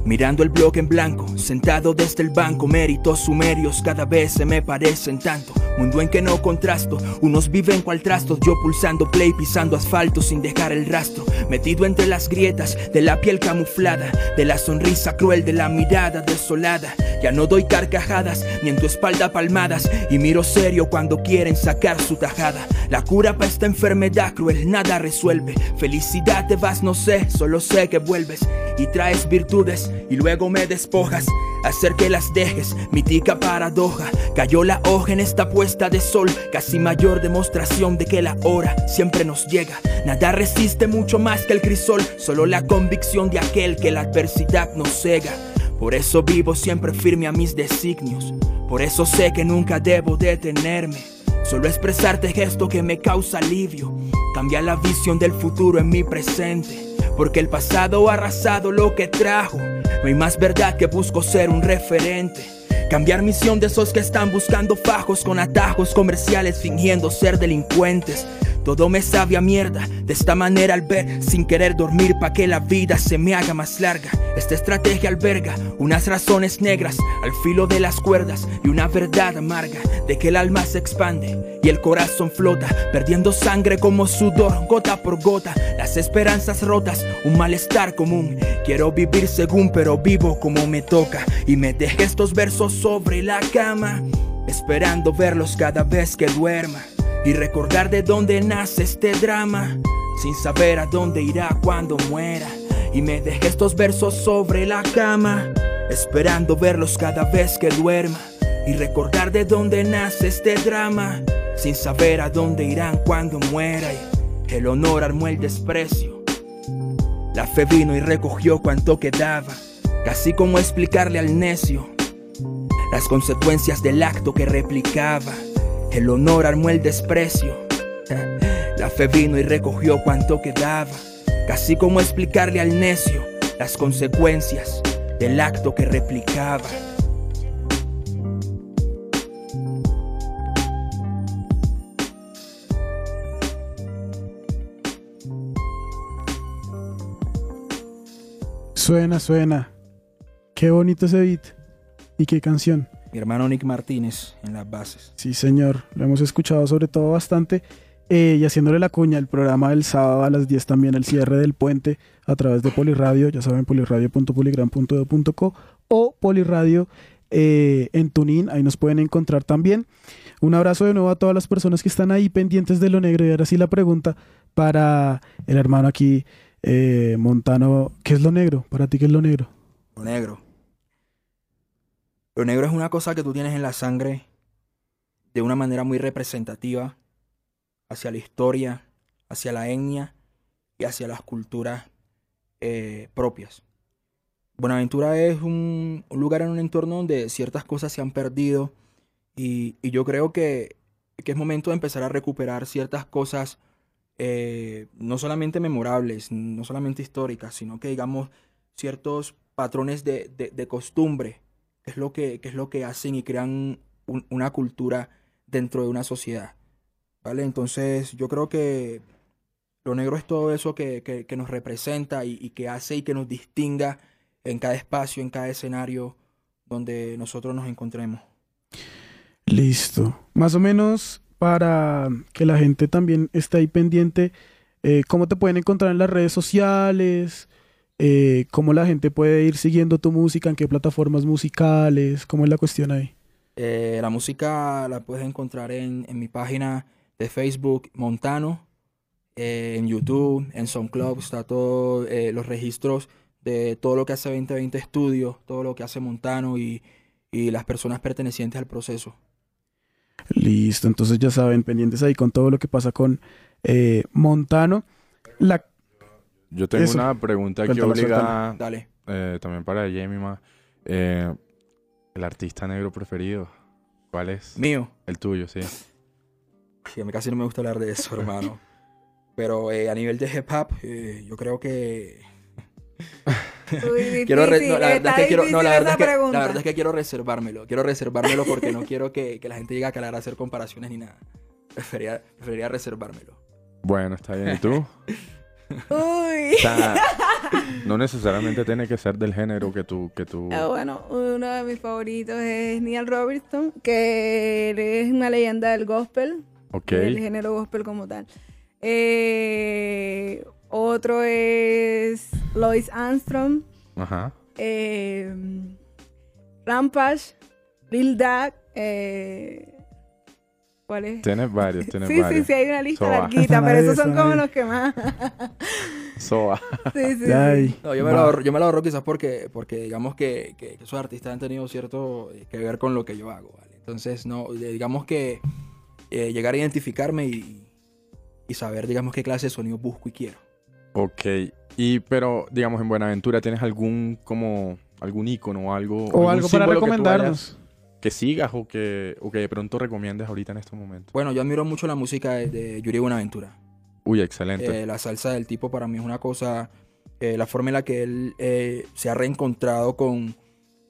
Mirando el bloque en blanco, sentado desde el banco, méritos sumerios cada vez se me parecen tanto. Mundo en que no contrasto, unos viven cual trastos, yo pulsando play, pisando asfalto sin dejar el rastro, metido entre las grietas de la piel camuflada, de la sonrisa cruel, de la mirada desolada. Ya no doy carcajadas, ni en tu espalda palmadas, y miro serio cuando quieren sacar su tajada. La cura para esta enfermedad cruel nada resuelve. Felicidad te vas, no sé, solo sé que vuelves y traes virtudes y luego me despojas. Hacer que las dejes, mitica paradoja. Cayó la hoja en esta puesta de sol, casi mayor demostración de que la hora siempre nos llega. Nada resiste mucho más que el crisol, solo la convicción de aquel que la adversidad nos cega. Por eso vivo siempre firme a mis designios, por eso sé que nunca debo detenerme. Solo expresarte gesto que me causa alivio, cambia la visión del futuro en mi presente. Porque el pasado ha arrasado lo que trajo. No hay más verdad que busco ser un referente. Cambiar misión de esos que están buscando fajos con atajos comerciales fingiendo ser delincuentes. Todo me sabe a mierda, de esta manera al ver, sin querer dormir pa' que la vida se me haga más larga. Esta estrategia alberga unas razones negras al filo de las cuerdas y una verdad amarga de que el alma se expande y el corazón flota, perdiendo sangre como sudor, gota por gota, las esperanzas rotas, un malestar común. Quiero vivir según, pero vivo como me toca y me dejé estos versos sobre la cama, esperando verlos cada vez que duerma y recordar de dónde nace este drama, sin saber a dónde irá cuando muera. Y me dejé estos versos sobre la cama, esperando verlos cada vez que duerma y recordar de dónde nace este drama, sin saber a dónde irán cuando muera. Y el honor armó el desprecio. La fe vino y recogió cuanto quedaba, casi como explicarle al necio las consecuencias del acto que replicaba. El honor armó el desprecio. La fe vino y recogió cuanto quedaba. Casi como explicarle al necio las consecuencias del acto que replicaba. Suena, suena. Qué bonito ese beat. Y qué canción. Mi hermano Nick Martínez en las bases. Sí, señor. Lo hemos escuchado sobre todo bastante. Eh, y haciéndole la cuña, el programa del sábado a las 10 también, el cierre del puente a través de Poliradio, ya saben, poliradio.poligram.edu.co o Poliradio eh, en Tunin, ahí nos pueden encontrar también. Un abrazo de nuevo a todas las personas que están ahí pendientes de lo negro. Y ahora sí la pregunta para el hermano aquí, eh, Montano, ¿qué es lo negro? Para ti, ¿qué es lo negro? Lo negro. Lo negro es una cosa que tú tienes en la sangre de una manera muy representativa hacia la historia, hacia la etnia y hacia las culturas eh, propias. Buenaventura es un, un lugar en un entorno donde ciertas cosas se han perdido y, y yo creo que, que es momento de empezar a recuperar ciertas cosas eh, no solamente memorables, no solamente históricas, sino que digamos ciertos patrones de, de, de costumbre, que es, lo que, que es lo que hacen y crean un- una cultura dentro de una sociedad. ¿Vale? Entonces yo creo que lo negro es todo eso que, que- nos representa y, y que hace y que nos distinga en cada espacio, en cada escenario donde nosotros nos encontremos. Listo. Más o menos para que la gente también esté ahí pendiente, eh, ¿cómo te pueden encontrar en las redes sociales? Eh, ¿Cómo la gente puede ir siguiendo tu música? ¿En qué plataformas musicales? ¿Cómo es la cuestión ahí? Eh, la música la puedes encontrar en, en mi página de Facebook Montano, eh, en YouTube, en SoundCloud, está todos los registros de todo lo que hace 2020 Studio, todo lo que hace Montano y, y las personas pertenecientes al proceso. Listo, entonces ya saben, pendientes ahí con todo lo que pasa con eh, Montano. La... Yo tengo Eso. una pregunta Cuéntala, obligada Dale. eh, también para Jamie. ma. Eh, el artista negro preferido, ¿cuál es? Mío. El tuyo, sí. Sí, a mí casi no me gusta hablar de eso, hermano. Pero eh, a nivel de hip hop, eh, yo creo que Uy, quiero re- difícil, no, la verdad está es que quiero, no, difícil la verdad esa es que, la pregunta. verdad es que quiero reservármelo. Quiero reservármelo porque no quiero que, que la gente llegue a calar a hacer comparaciones ni nada. Preferiría, preferiría reservármelo. Bueno, está bien. ¿Y tú? Uy. O sea, no necesariamente tiene que ser del género que tú... Que tú... Ah, bueno, uno de mis favoritos es Neil Robertson, que es una leyenda del gospel, Ok. del género gospel como tal. Eh, otro es Lois Armstrong, Ajá. eh, Rampage, Lil Duck, eh, ¿cuál es? Tienes varios, tienes Sí, sí, varios. sí, hay una lista Soa. larguita, pero esos son como los que más. Soa. sí, sí, Ay, sí. No, yo me, lo ahorro, yo me lo ahorro quizás porque, porque digamos que, que esos artistas han tenido cierto eh, que ver con lo que yo hago, ¿vale? Entonces, no, digamos que eh, llegar a identificarme y, y saber, digamos, qué clase de sonido busco y quiero. Ok. Y, pero, digamos, en Buenaventura, ¿tienes algún, como, algún icono o algo? o algo para símbolo que tú recomendarnos. Que, sigas o que, o que de pronto recomiendes ahorita en estos momentos. Bueno, yo admiro mucho la música de, de Yuri Buenaventura. Uy, excelente. Eh, la salsa del tipo para mí es una cosa, eh, la forma en la que él eh, se ha reencontrado con,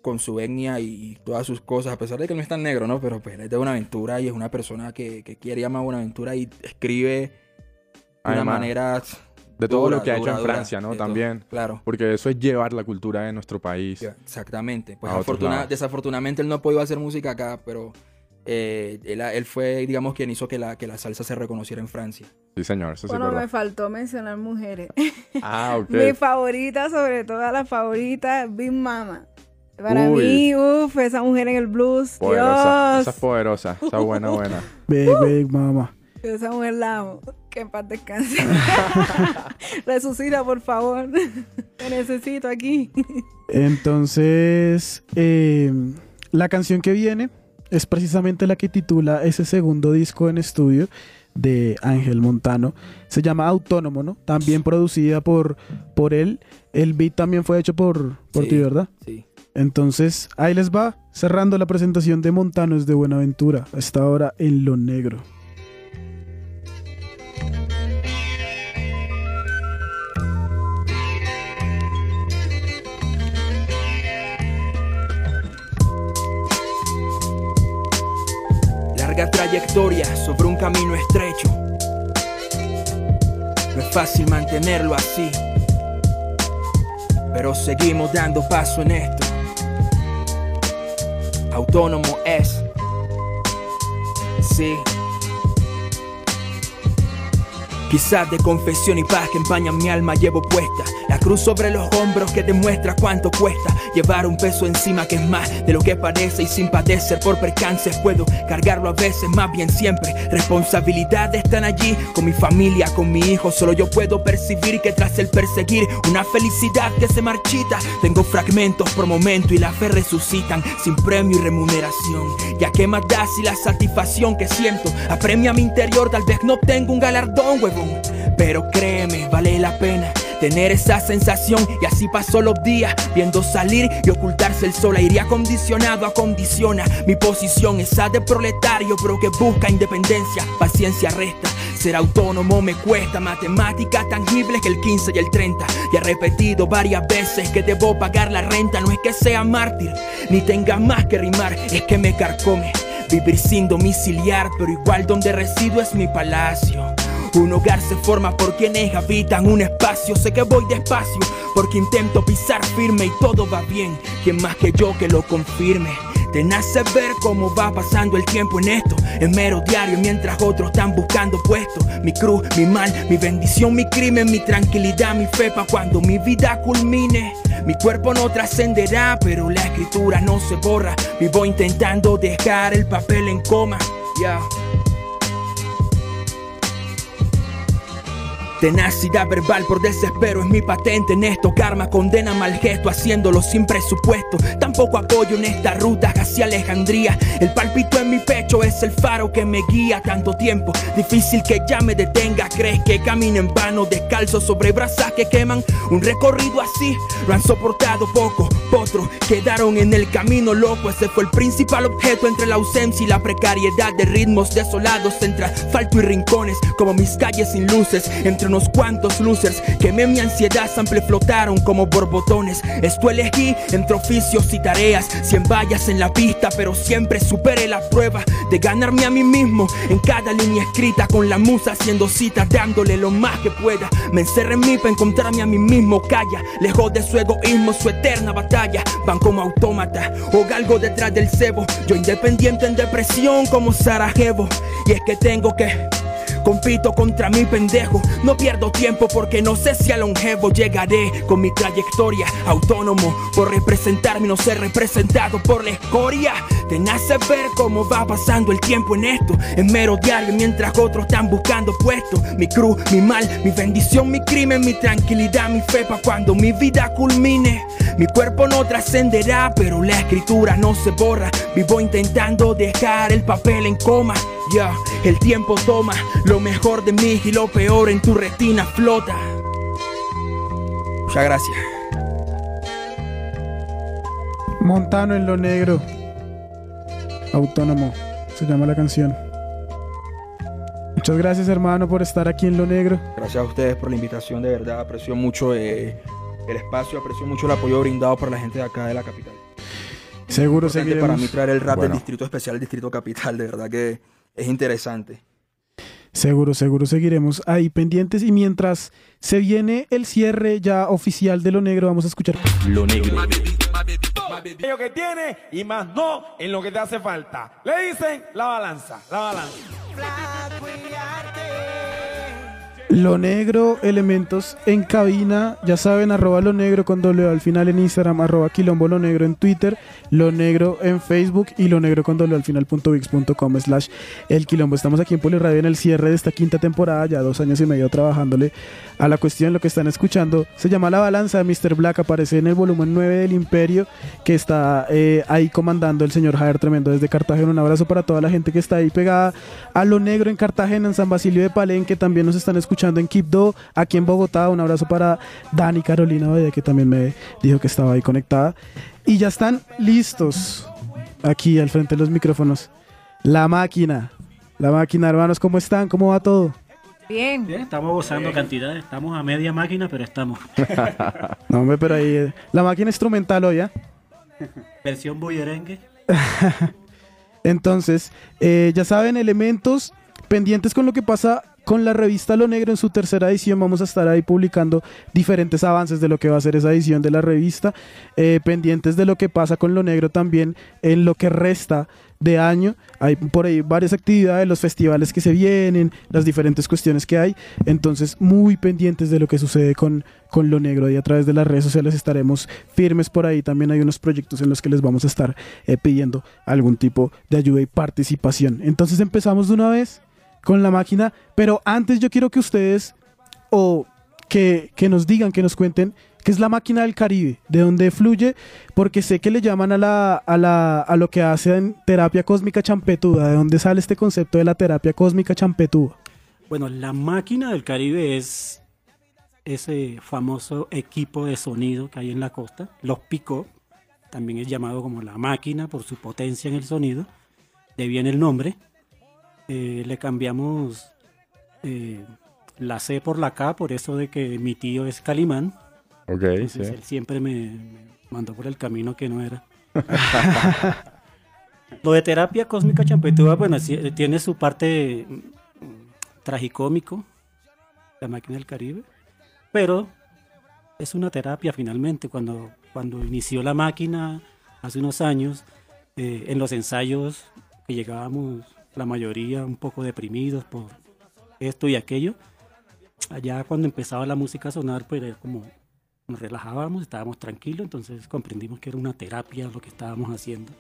con su etnia y todas sus cosas, a pesar de que no es tan negro, ¿no? Pero pues, él es de Buenaventura y es una persona que, que quiere llamar a Buenaventura y escribe de una manera... De todo dura, lo que ha hecho dura, en dura, Francia, ¿no? todo. También. Claro. Porque eso es llevar la cultura de nuestro país. Exactamente. Pues afortuna- desafortunadamente él no ha podido hacer música acá, pero eh, él, él fue, digamos, quien hizo que la, que la salsa se reconociera en Francia. Sí, señor, eso Bueno, me faltó mencionar mujeres. Ah, ok. Mi favorita, sobre todas las favoritas, Big Mama. Para Uy. mí, uff, esa mujer en el blues. Poderosa. Dios. Esa es poderosa. Esa es buena, buena. Big, big mama. Esa mujer la amo. Que en paz descanse. Resucita, por favor. Te necesito aquí. Entonces, eh, la canción que viene es precisamente la que titula ese segundo disco en estudio de Ángel Montano. Se llama Autónomo, ¿no? También producida por, por él. El beat también fue hecho por, por Sí. ti, ¿verdad? Sí. Entonces, ahí les va, cerrando la presentación de Montanos de Buenaventura, hasta ahora en lo negro. Sobre un camino estrecho. No es fácil mantenerlo así. Pero seguimos dando paso en esto. Autónomo es. Sí. Quizás de confesión y paz que empañan mi alma llevo puesta. La cruz sobre los hombros que demuestra cuánto cuesta. Llevar un peso encima que es más de lo que parece y sin padecer por percances puedo cargarlo a veces, más bien siempre. Responsabilidades están allí con mi familia, con mi hijo. Solo yo puedo percibir que tras el perseguir una felicidad que se marchita, tengo fragmentos por momento y la fe resucitan sin premio y remuneración. Ya que más da si la satisfacción que siento apremia mi interior, tal vez no tengo un galardón, huevón. Pero créeme, vale la pena tener esa sensación. Y así pasó los días viendo salir y ocultarse el sol. Aire acondicionado acondiciona. Mi posición esa de proletario pero que busca independencia. Paciencia resta. Ser autónomo me cuesta. Matemáticas tangibles que el 15 y el 30 y he repetido varias veces que debo pagar la renta. No es que sea mártir ni tenga más que rimar. Es que me carcome vivir sin domiciliar pero igual donde resido es mi palacio un hogar se forma por quienes habitan un espacio. Sé que voy despacio porque intento pisar firme y todo va bien. Quien más que yo que lo confirme. Te nace ver cómo va pasando el tiempo en esto. Es mero diario mientras otros están buscando puestos. Mi cruz, mi mal, mi bendición, mi crimen, mi tranquilidad, mi fe pa' cuando mi vida culmine. Mi cuerpo no trascenderá, pero la escritura no se borra. Vivo intentando dejar el papel en coma. Tenacidad verbal por desespero es mi patente en esto. Karma condena mal gesto haciéndolo sin presupuesto. Tampoco apoyo en esta ruta hacia Alejandría. El palpito en mi pecho es el faro que me guía tanto tiempo. Difícil que ya me detenga. Crees que camino en vano, descalzo sobre brasas que queman. Un recorrido así lo han soportado poco. Otros quedaron en el camino loco. Ese fue el principal objeto entre la ausencia y la precariedad de ritmos desolados entre asfalto y rincones. Como mis calles sin luces, entre unos cuantos losers. Quemé mi ansiedad, sample flotaron como borbotones. Esto elegí entre oficios y tareas. Cien vallas en la pista, pero siempre superé la prueba de ganarme a mí mismo. En cada línea escrita, con la musa haciendo citas, dándole lo más que pueda. Me encerré en mí para encontrarme a mí mismo. Calla, lejos de su egoísmo, su eterna batalla. Van como autómata o galgo detrás del cebo. Yo independiente en depresión como Sarajevo. Y es que tengo que. Compito contra mi pendejo, no pierdo tiempo porque no sé si a longevo llegaré con mi trayectoria autónomo por representarme y no ser representado por la escoria. Te nace ver cómo va pasando el tiempo en esto, en mero diario mientras otros están buscando puestos. Mi cruz, mi mal, mi bendición, mi crimen, mi tranquilidad, mi fe pa' cuando mi vida culmine. Mi cuerpo no trascenderá, pero la escritura no se borra. Vivo intentando dejar el papel en coma. Ya, el tiempo toma lo mejor de mí y lo peor en tu retina flota. Muchas gracias. Montano en lo negro. Autónomo. Se llama la canción. Muchas gracias hermano por estar aquí en lo negro. Gracias a ustedes por la invitación, de verdad. Aprecio mucho eh, el espacio, aprecio mucho el apoyo brindado por la gente de acá de la capital. Seguro seguiremos. para mí traer el rap Bueno. del Distrito Especial, el Distrito Capital, de verdad que es interesante. Seguro, seguro seguiremos ahí pendientes. Y mientras se viene el cierre ya oficial de lo negro, vamos a escuchar. Lo negro. Lo que tiene y más no en lo que te hace falta. Le dicen la balanza, la balanza. Lo negro, elementos en cabina, ya saben, arroba lo negro con doble al final en Instagram, arroba quilombo lo negro en Twitter, lo negro en Facebook y lo negro con doble al final punto com slash el quilombo. Estamos aquí en Poliradio en el cierre de esta quinta temporada, ya dos años y medio trabajándole a la cuestión, lo que están escuchando se llama La Balanza de Mr. Black, aparece en el volumen 9 del Imperio, que está eh, ahí comandando el señor Javier Tremendo desde Cartagena. Un abrazo para toda la gente que está ahí pegada a lo negro en Cartagena, en San Basilio de Palenque, también nos están escuchando en Quibdó, aquí en Bogotá. Un abrazo para Dani Carolina Bella, que también me dijo que estaba ahí conectada. Y ya están listos aquí al frente de los micrófonos. La máquina. La máquina, hermanos, ¿cómo están? ¿Cómo va todo? Bien. Bien, estamos gozando cantidad, estamos a media máquina, pero estamos. No, hombre, pero ahí. eh, La máquina instrumental hoy, ¿ya? Versión bullerengue. Entonces, eh, ya saben, elementos pendientes con lo que pasa con la revista Lo Negro en su tercera edición. Vamos a estar ahí publicando diferentes avances de lo que va a ser esa edición de la revista. Eh, pendientes de lo que pasa con Lo Negro también en lo que resta de año. Hay por ahí varias actividades, los festivales que se vienen, las diferentes cuestiones que hay. Entonces, muy pendientes de lo que sucede con, con Lo Negro. Y a través de las redes sociales estaremos firmes por ahí. También hay unos proyectos en los que les vamos a estar eh, pidiendo algún tipo de ayuda y participación. Entonces, empezamos de una vez con la máquina. Pero antes yo quiero que ustedes o que, que nos digan, que nos cuenten qué es la máquina del Caribe, de dónde fluye, porque sé que le llaman a, la, a, la, a lo que hacen terapia cósmica champetuda, de dónde sale este concepto de la terapia cósmica champetuda. Bueno, la máquina del Caribe es ese famoso equipo de sonido que hay en la costa, los pico, también es llamado como la máquina por su potencia en el sonido, de viene el nombre. Eh, le cambiamos eh, la C por la K, por eso de que mi tío es Calimán. Ok, Entonces sí. él siempre me, me mandó por el camino que no era. Lo de terapia cósmica champetúa, bueno, eh, tiene su parte mm, tragicómico, la máquina del Caribe, pero es una terapia finalmente. Cuando, cuando inició la máquina hace unos años, eh, en los ensayos que llegábamos la mayoría un poco deprimidos por esto y aquello, allá cuando empezaba la música a sonar, pues era como nos relajábamos, estábamos tranquilos, entonces comprendimos que era una terapia lo que estábamos haciendo.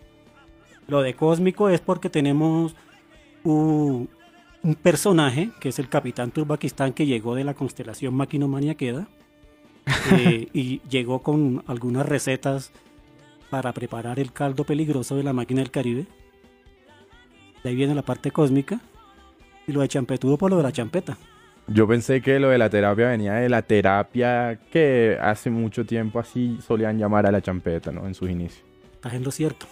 Lo de cósmico es porque tenemos un, un personaje, que es el capitán Turbakistán, que llegó de la constelación Maquinomania Queda, eh, y llegó con algunas recetas para preparar el caldo peligroso de la máquina del Caribe. De ahí viene la parte cósmica. Y lo de champetudo por lo de la champeta. Yo pensé que lo de la terapia venía de la terapia que hace mucho tiempo así solían llamar a la champeta, ¿no? En sus inicios. Estás en lo cierto.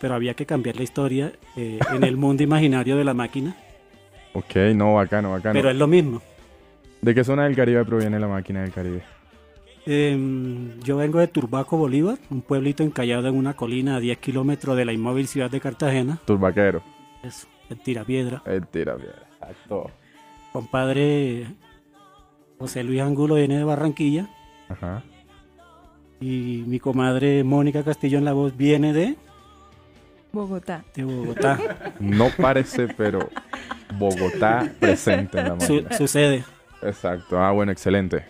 Pero había que cambiar la historia eh, en el mundo imaginario de la máquina. Ok, no, bacano, bacano. Pero es lo mismo. ¿De qué zona del Caribe proviene la máquina del Caribe? Em, yo vengo de Turbaco, Bolívar, un pueblito encallado en una colina a 10 kilómetros de la inmóvil ciudad de Cartagena. Turbaquero. Es el tirapiedra. El tirapiedra, exacto. Compadre José Luis Angulo viene de Barranquilla. Ajá. Y mi comadre Mónica Castillo en la voz viene de, Bogotá. de Bogotá. No parece, pero Bogotá presente en la Su- sucede. Exacto. Ah, bueno, excelente.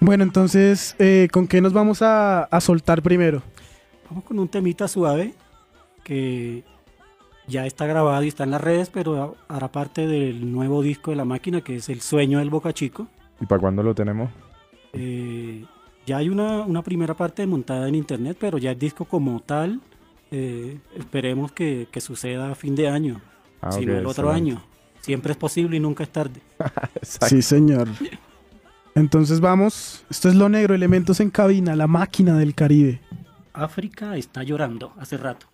Bueno, entonces, eh, ¿con qué nos vamos a, a soltar primero? Vamos con un temita suave que ya está grabado y está en las redes, pero hará parte del nuevo disco de la máquina que es El sueño del Boca Chico. ¿Y para cuándo lo tenemos? Eh, ya hay una, una primera parte montada en internet, pero ya el disco como tal, eh, esperemos que, que suceda a fin de año, Ah, si no el otro excelente. año. Siempre es posible y nunca es tarde. Sí, señor. Entonces vamos, esto es lo negro, elementos en cabina, la máquina del Caribe. África está llorando hace rato.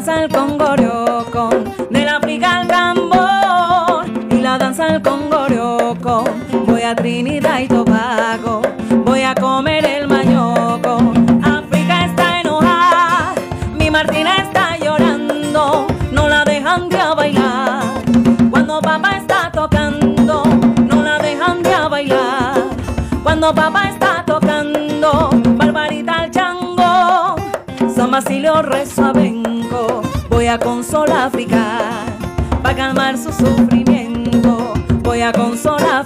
danza del congoriocón, de la briga al tambor y la danza del congoriocón. Voy a Trinidad y Tobago, voy a comer el mayoco. África está enojada, mi Martina está llorando, no la dejan de a bailar. Cuando papá está tocando, no la dejan de a bailar. Cuando papá está tocando, Barbarita al chango, Samasilio resuaven voy a consolar África, para calmar su sufrimiento, voy a consolar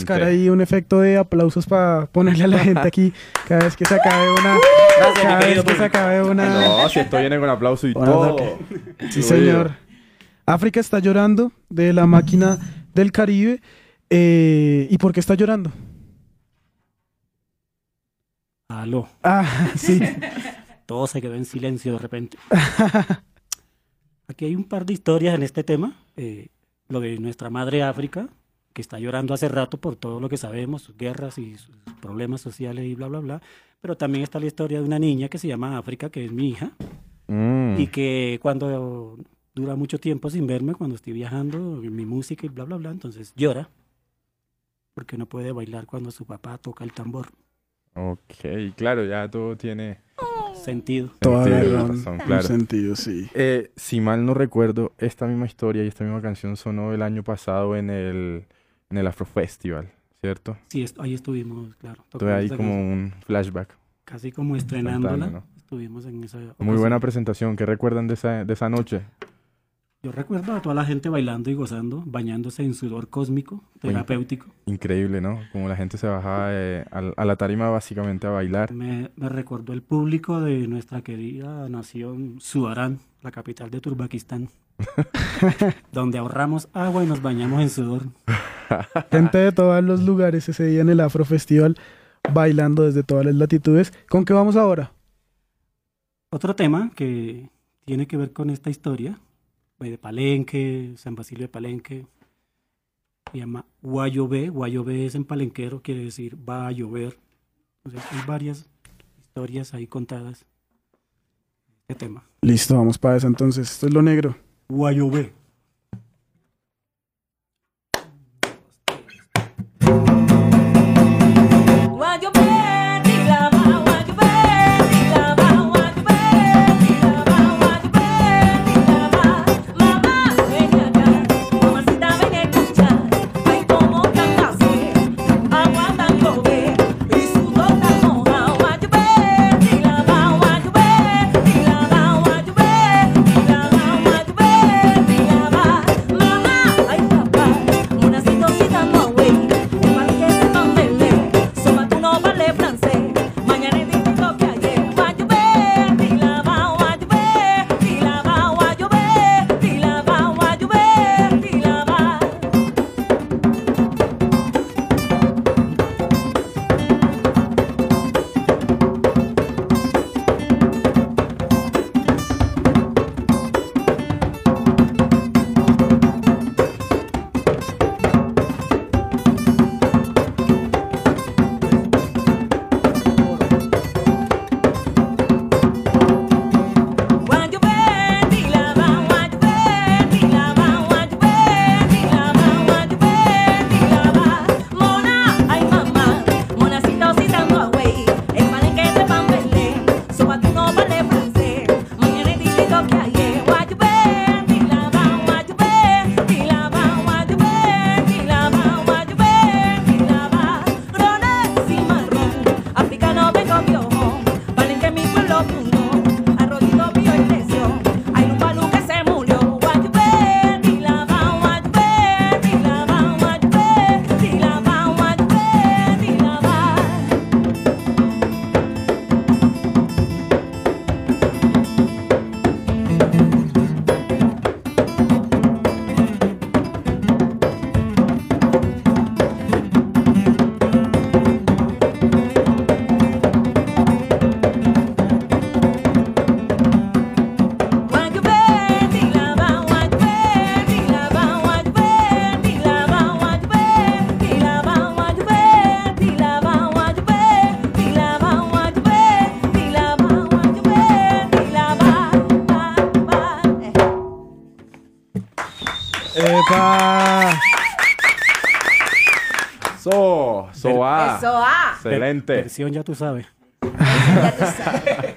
buscar ahí un efecto de aplausos para ponerle a la gente aquí cada vez que se acabe una. Gracias, cada vez querido que se acabe una. No, si esto viene con aplauso y Bueno, todo. Sí, señor. África está llorando de la máquina del Caribe. Eh, ¿Y por qué está llorando? Aló. Ah, sí. Todo se quedó en silencio de repente. Aquí hay un par de historias en este tema. eh, lo de nuestra madre África, que está llorando hace rato por todo lo que sabemos, sus guerras y sus problemas sociales y bla, bla, bla. Pero también está la historia de una niña que se llama África, que es mi hija, Mm. y que cuando dura mucho tiempo sin verme, cuando estoy viajando, mi música y bla, bla, bla, entonces llora, porque no puede bailar cuando su papá toca el tambor. Ok, claro, ya todo tiene Sentido. Toda sentido, razón, claro. sentido, sí. Eh, si mal no recuerdo, esta misma historia y esta misma canción sonó el año pasado en el, en el Afro Festival, ¿cierto? Sí, est- ahí estuvimos, claro. Tuve ahí como un flashback. Casi como estrenándola. ¿no? Estuvimos en esa Muy ocasión. buena presentación. ¿Qué recuerdan de esa, de esa noche? Yo recuerdo a toda la gente bailando y gozando, bañándose en sudor cósmico, terapéutico. Increíble, ¿no? Como la gente se bajaba eh, al- a, la tarima básicamente a bailar. Me, me recordó el público de nuestra querida nación Sudarán, la capital de Turbakistán, donde ahorramos agua y nos bañamos en sudor. Gente de todos los lugares ese día en el Afro Festival bailando desde todas las latitudes. ¿Con qué vamos ahora? Otro tema que tiene que ver con esta historia, eh, de Palenque, San Basilio de Palenque, se llama Guayobé. Guayobé es en palenquero, quiere decir va a llover. Entonces hay varias historias ahí contadas. Este tema. Listo, vamos para eso entonces. Esto es lo negro Guayobé. Excelente. Versión ya tú sabes. Ya tú sabes.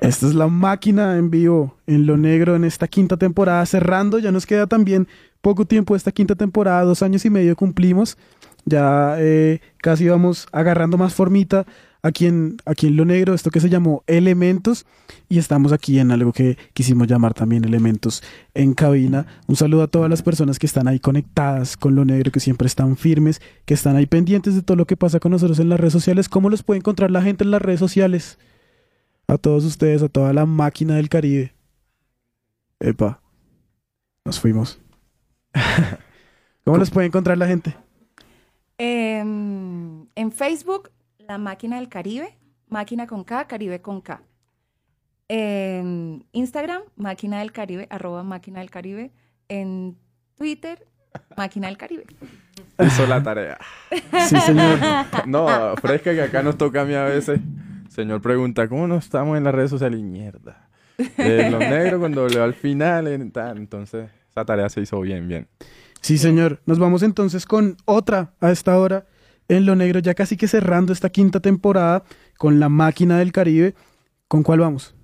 Esta es la máquina en vivo en lo negro en esta quinta temporada cerrando. Ya nos queda también poco tiempo esta quinta temporada, dos años y medio cumplimos. Ya eh, casi vamos agarrando más formita aquí en, aquí en lo negro, esto que se llamó Elementos. Y estamos aquí en algo que quisimos llamar también Elementos en cabina. Un saludo a todas las personas que están ahí conectadas con lo negro, que siempre están firmes, que están ahí pendientes de todo lo que pasa con nosotros en las redes sociales. ¿Cómo los puede encontrar la gente en las redes sociales? A todos ustedes, a toda la máquina del Caribe. Epa, nos fuimos. ¿Cómo los puede encontrar la gente? Em, en Facebook, La Máquina del Caribe, Máquina con K, Caribe con K. En Instagram, Máquina del Caribe, arroba Máquina del Caribe. En Twitter, Máquina del Caribe. Hizo la tarea. Sí, señor. No, fresca que acá nos toca a mí a veces. Señor pregunta, ¿cómo no estamos en las redes sociales? Y mierda. Eh, los negros cuando leo al final, en tal. Entonces, esa tarea se hizo bien, bien. Sí, señor. Nos vamos entonces con otra a esta hora en lo negro, ya casi que cerrando esta quinta temporada con la máquina del Caribe. ¿Con cuál vamos?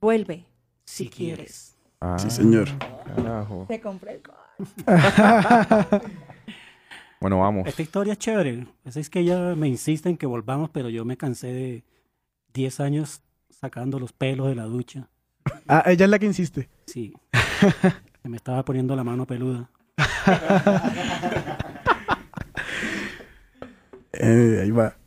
Vuelve, si quieres. Ah, Sí, señor. Carajo. Te compré el coche. Bueno, vamos. Esta historia es chévere. Es que ella me insiste en que volvamos, pero yo me cansé de 10 años sacando los pelos de la ducha. Ah, ella es la que insiste. Sí. Se me estaba poniendo la mano peluda. Eh, ahí va.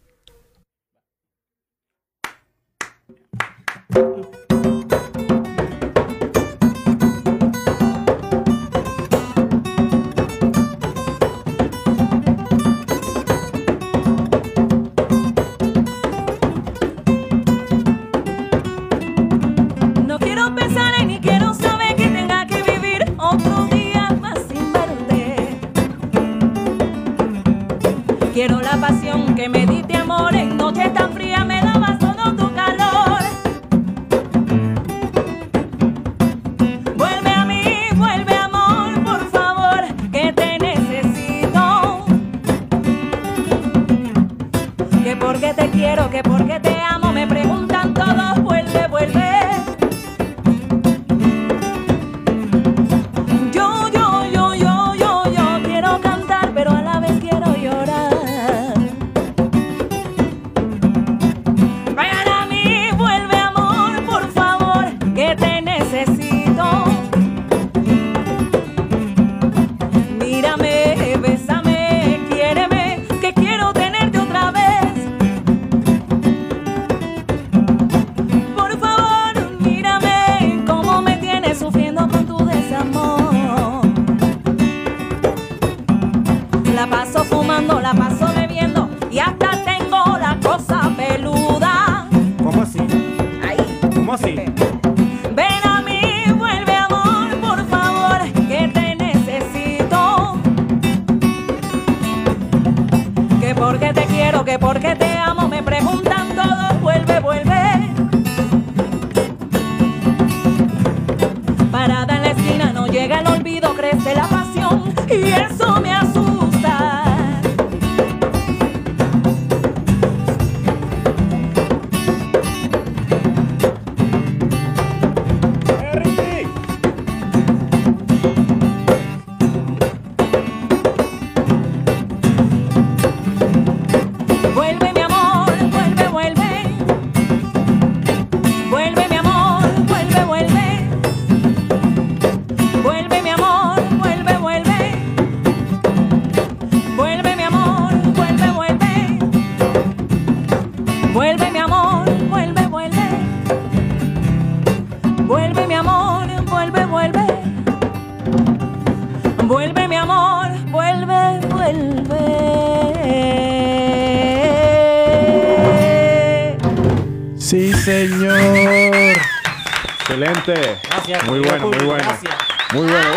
Gracias, Muy bueno, muy bueno. gracias. Muy bueno.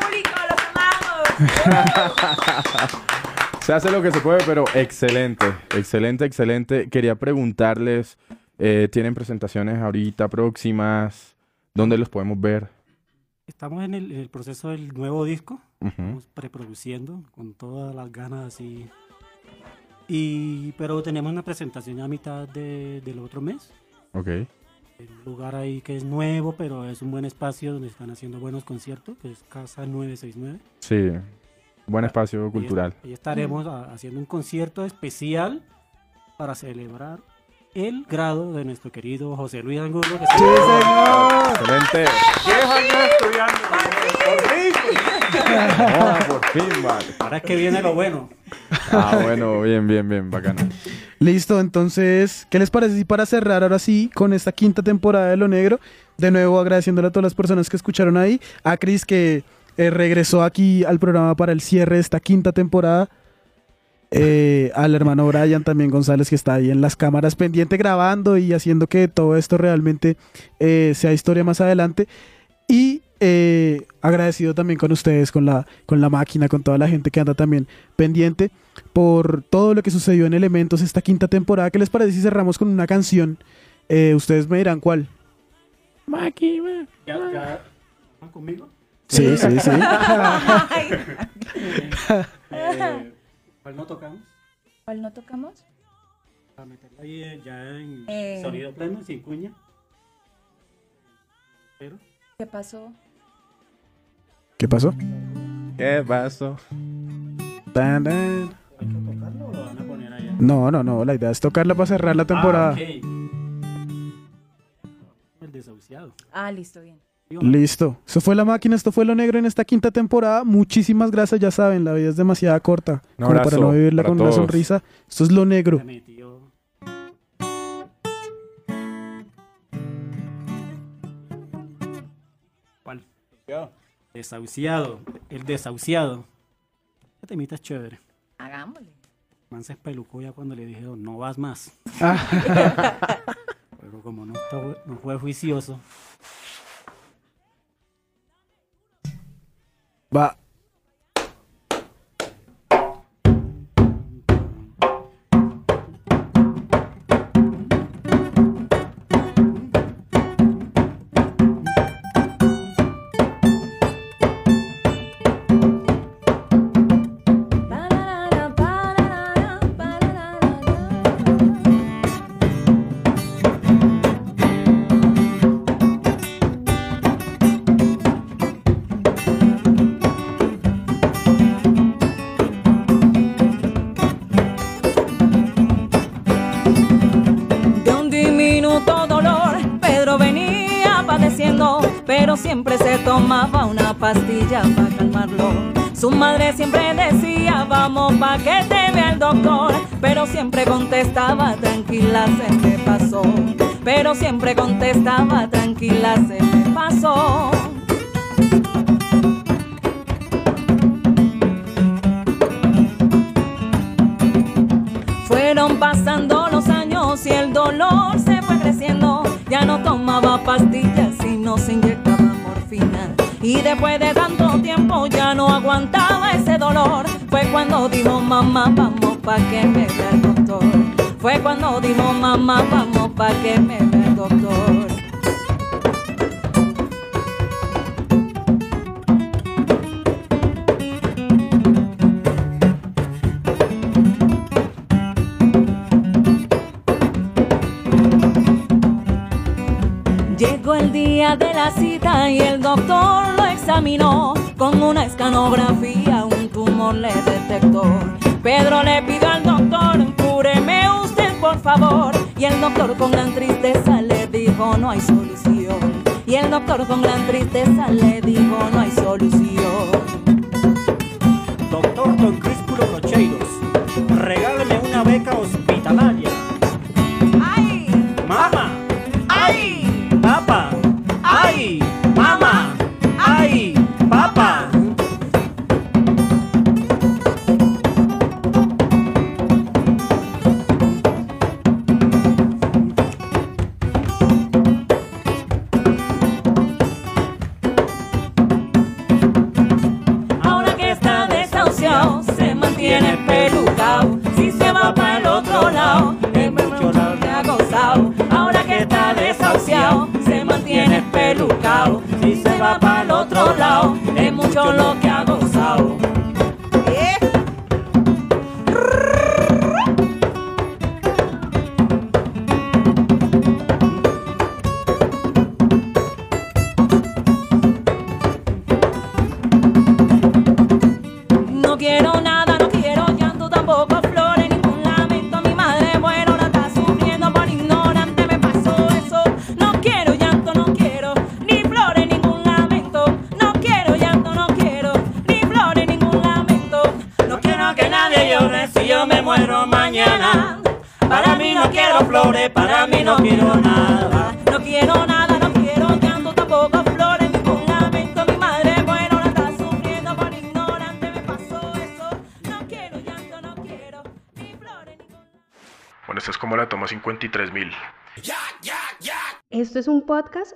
Público, los amamos. Se hace lo que se puede, pero excelente, excelente, excelente. Quería preguntarles, eh, ¿tienen presentaciones ahorita próximas? ¿Dónde los podemos ver? Estamos en el, en el proceso del nuevo disco. Estamos preproduciendo con todas las ganas así. Y, pero tenemos una presentación ya a mitad de- del otro mes. Ok. Un lugar ahí que es nuevo, pero es un buen espacio donde están haciendo buenos conciertos, que es Casa 969. Sí. Buen espacio cultural. Ahí estaremos a- haciendo un concierto especial para celebrar el grado de nuestro querido José Luis Angulo. Que Sí, señor. Excelente. Diez años estudiando. Joda, por fin, vale. Ahora es que viene lo bueno. Ah, bueno, bien, bien, bien, bacano. Listo, entonces, ¿qué les parece si para cerrar ahora sí con esta quinta temporada de Lo Negro? De nuevo agradeciéndole a todas las personas que escucharon ahí, a Chris que eh, regresó aquí al programa para el cierre de esta quinta temporada, eh, al hermano Brian también González que está ahí en las cámaras pendiente grabando y haciendo que todo esto realmente eh, sea historia más adelante. Y eh, agradecido también con ustedes, con la, con la máquina, con toda la gente que anda también pendiente por todo lo que sucedió en Elementos esta quinta temporada. ¿Qué les parece si cerramos con una canción? Eh, ustedes me dirán cuál. Máquina. ¿Ya, ya van conmigo? Sí, sí, sí. Eh, ¿Cuál no tocamos? ¿Cuál no tocamos? Para meterla ahí ya en Eh. sonido pleno, sin cuña. Pero, ¿Qué pasó? ¿Qué pasó? ¿Qué pasó? Tan, tan. ¿hay que tocarlo o lo van a poner allá? No, no, no. La idea es tocarla para cerrar la temporada. Ah, ok. El desahuciado. Ah, listo, bien. Listo. Eso fue la máquina, esto fue lo negro en esta quinta temporada. Muchísimas gracias, ya saben, la vida es demasiado corta. Un como para no vivirla para con una sonrisa. Esto es lo negro. ¿Cuál? Desahuciado. El desahuciado. Este temita es chévere. Hagámosle. Man se espelucó ya cuando le dije, no vas más. Pero como no, no fue juicioso, Va. Siempre contestaba, tranquila, se me pasó. Fueron pasando los años y el dolor se fue creciendo. Ya no tomaba pastillas y no se inyectaba morfina. Y después de tanto tiempo ya no aguantaba ese dolor. Fue cuando dijo mamá, vamos pa' que me vea el doctor. Fue cuando dijo mamá, vamos y el doctor lo examinó. Con una escanografía un tumor le detectó. Pedro le pidió al doctor, cúreme usted por favor. Y el doctor con gran tristeza le dijo, no hay solución. Y el doctor con gran tristeza le dijo, no hay solución. Doctor Don Críspulo Rocheiros, regáleme una beca hospitalaria.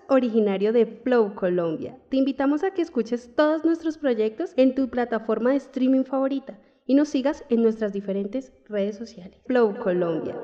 Originario de Flow Colombia. Te invitamos a que escuches todos nuestros proyectos en tu plataforma de streaming favorita y nos sigas en nuestras diferentes redes sociales. Flow Colombia.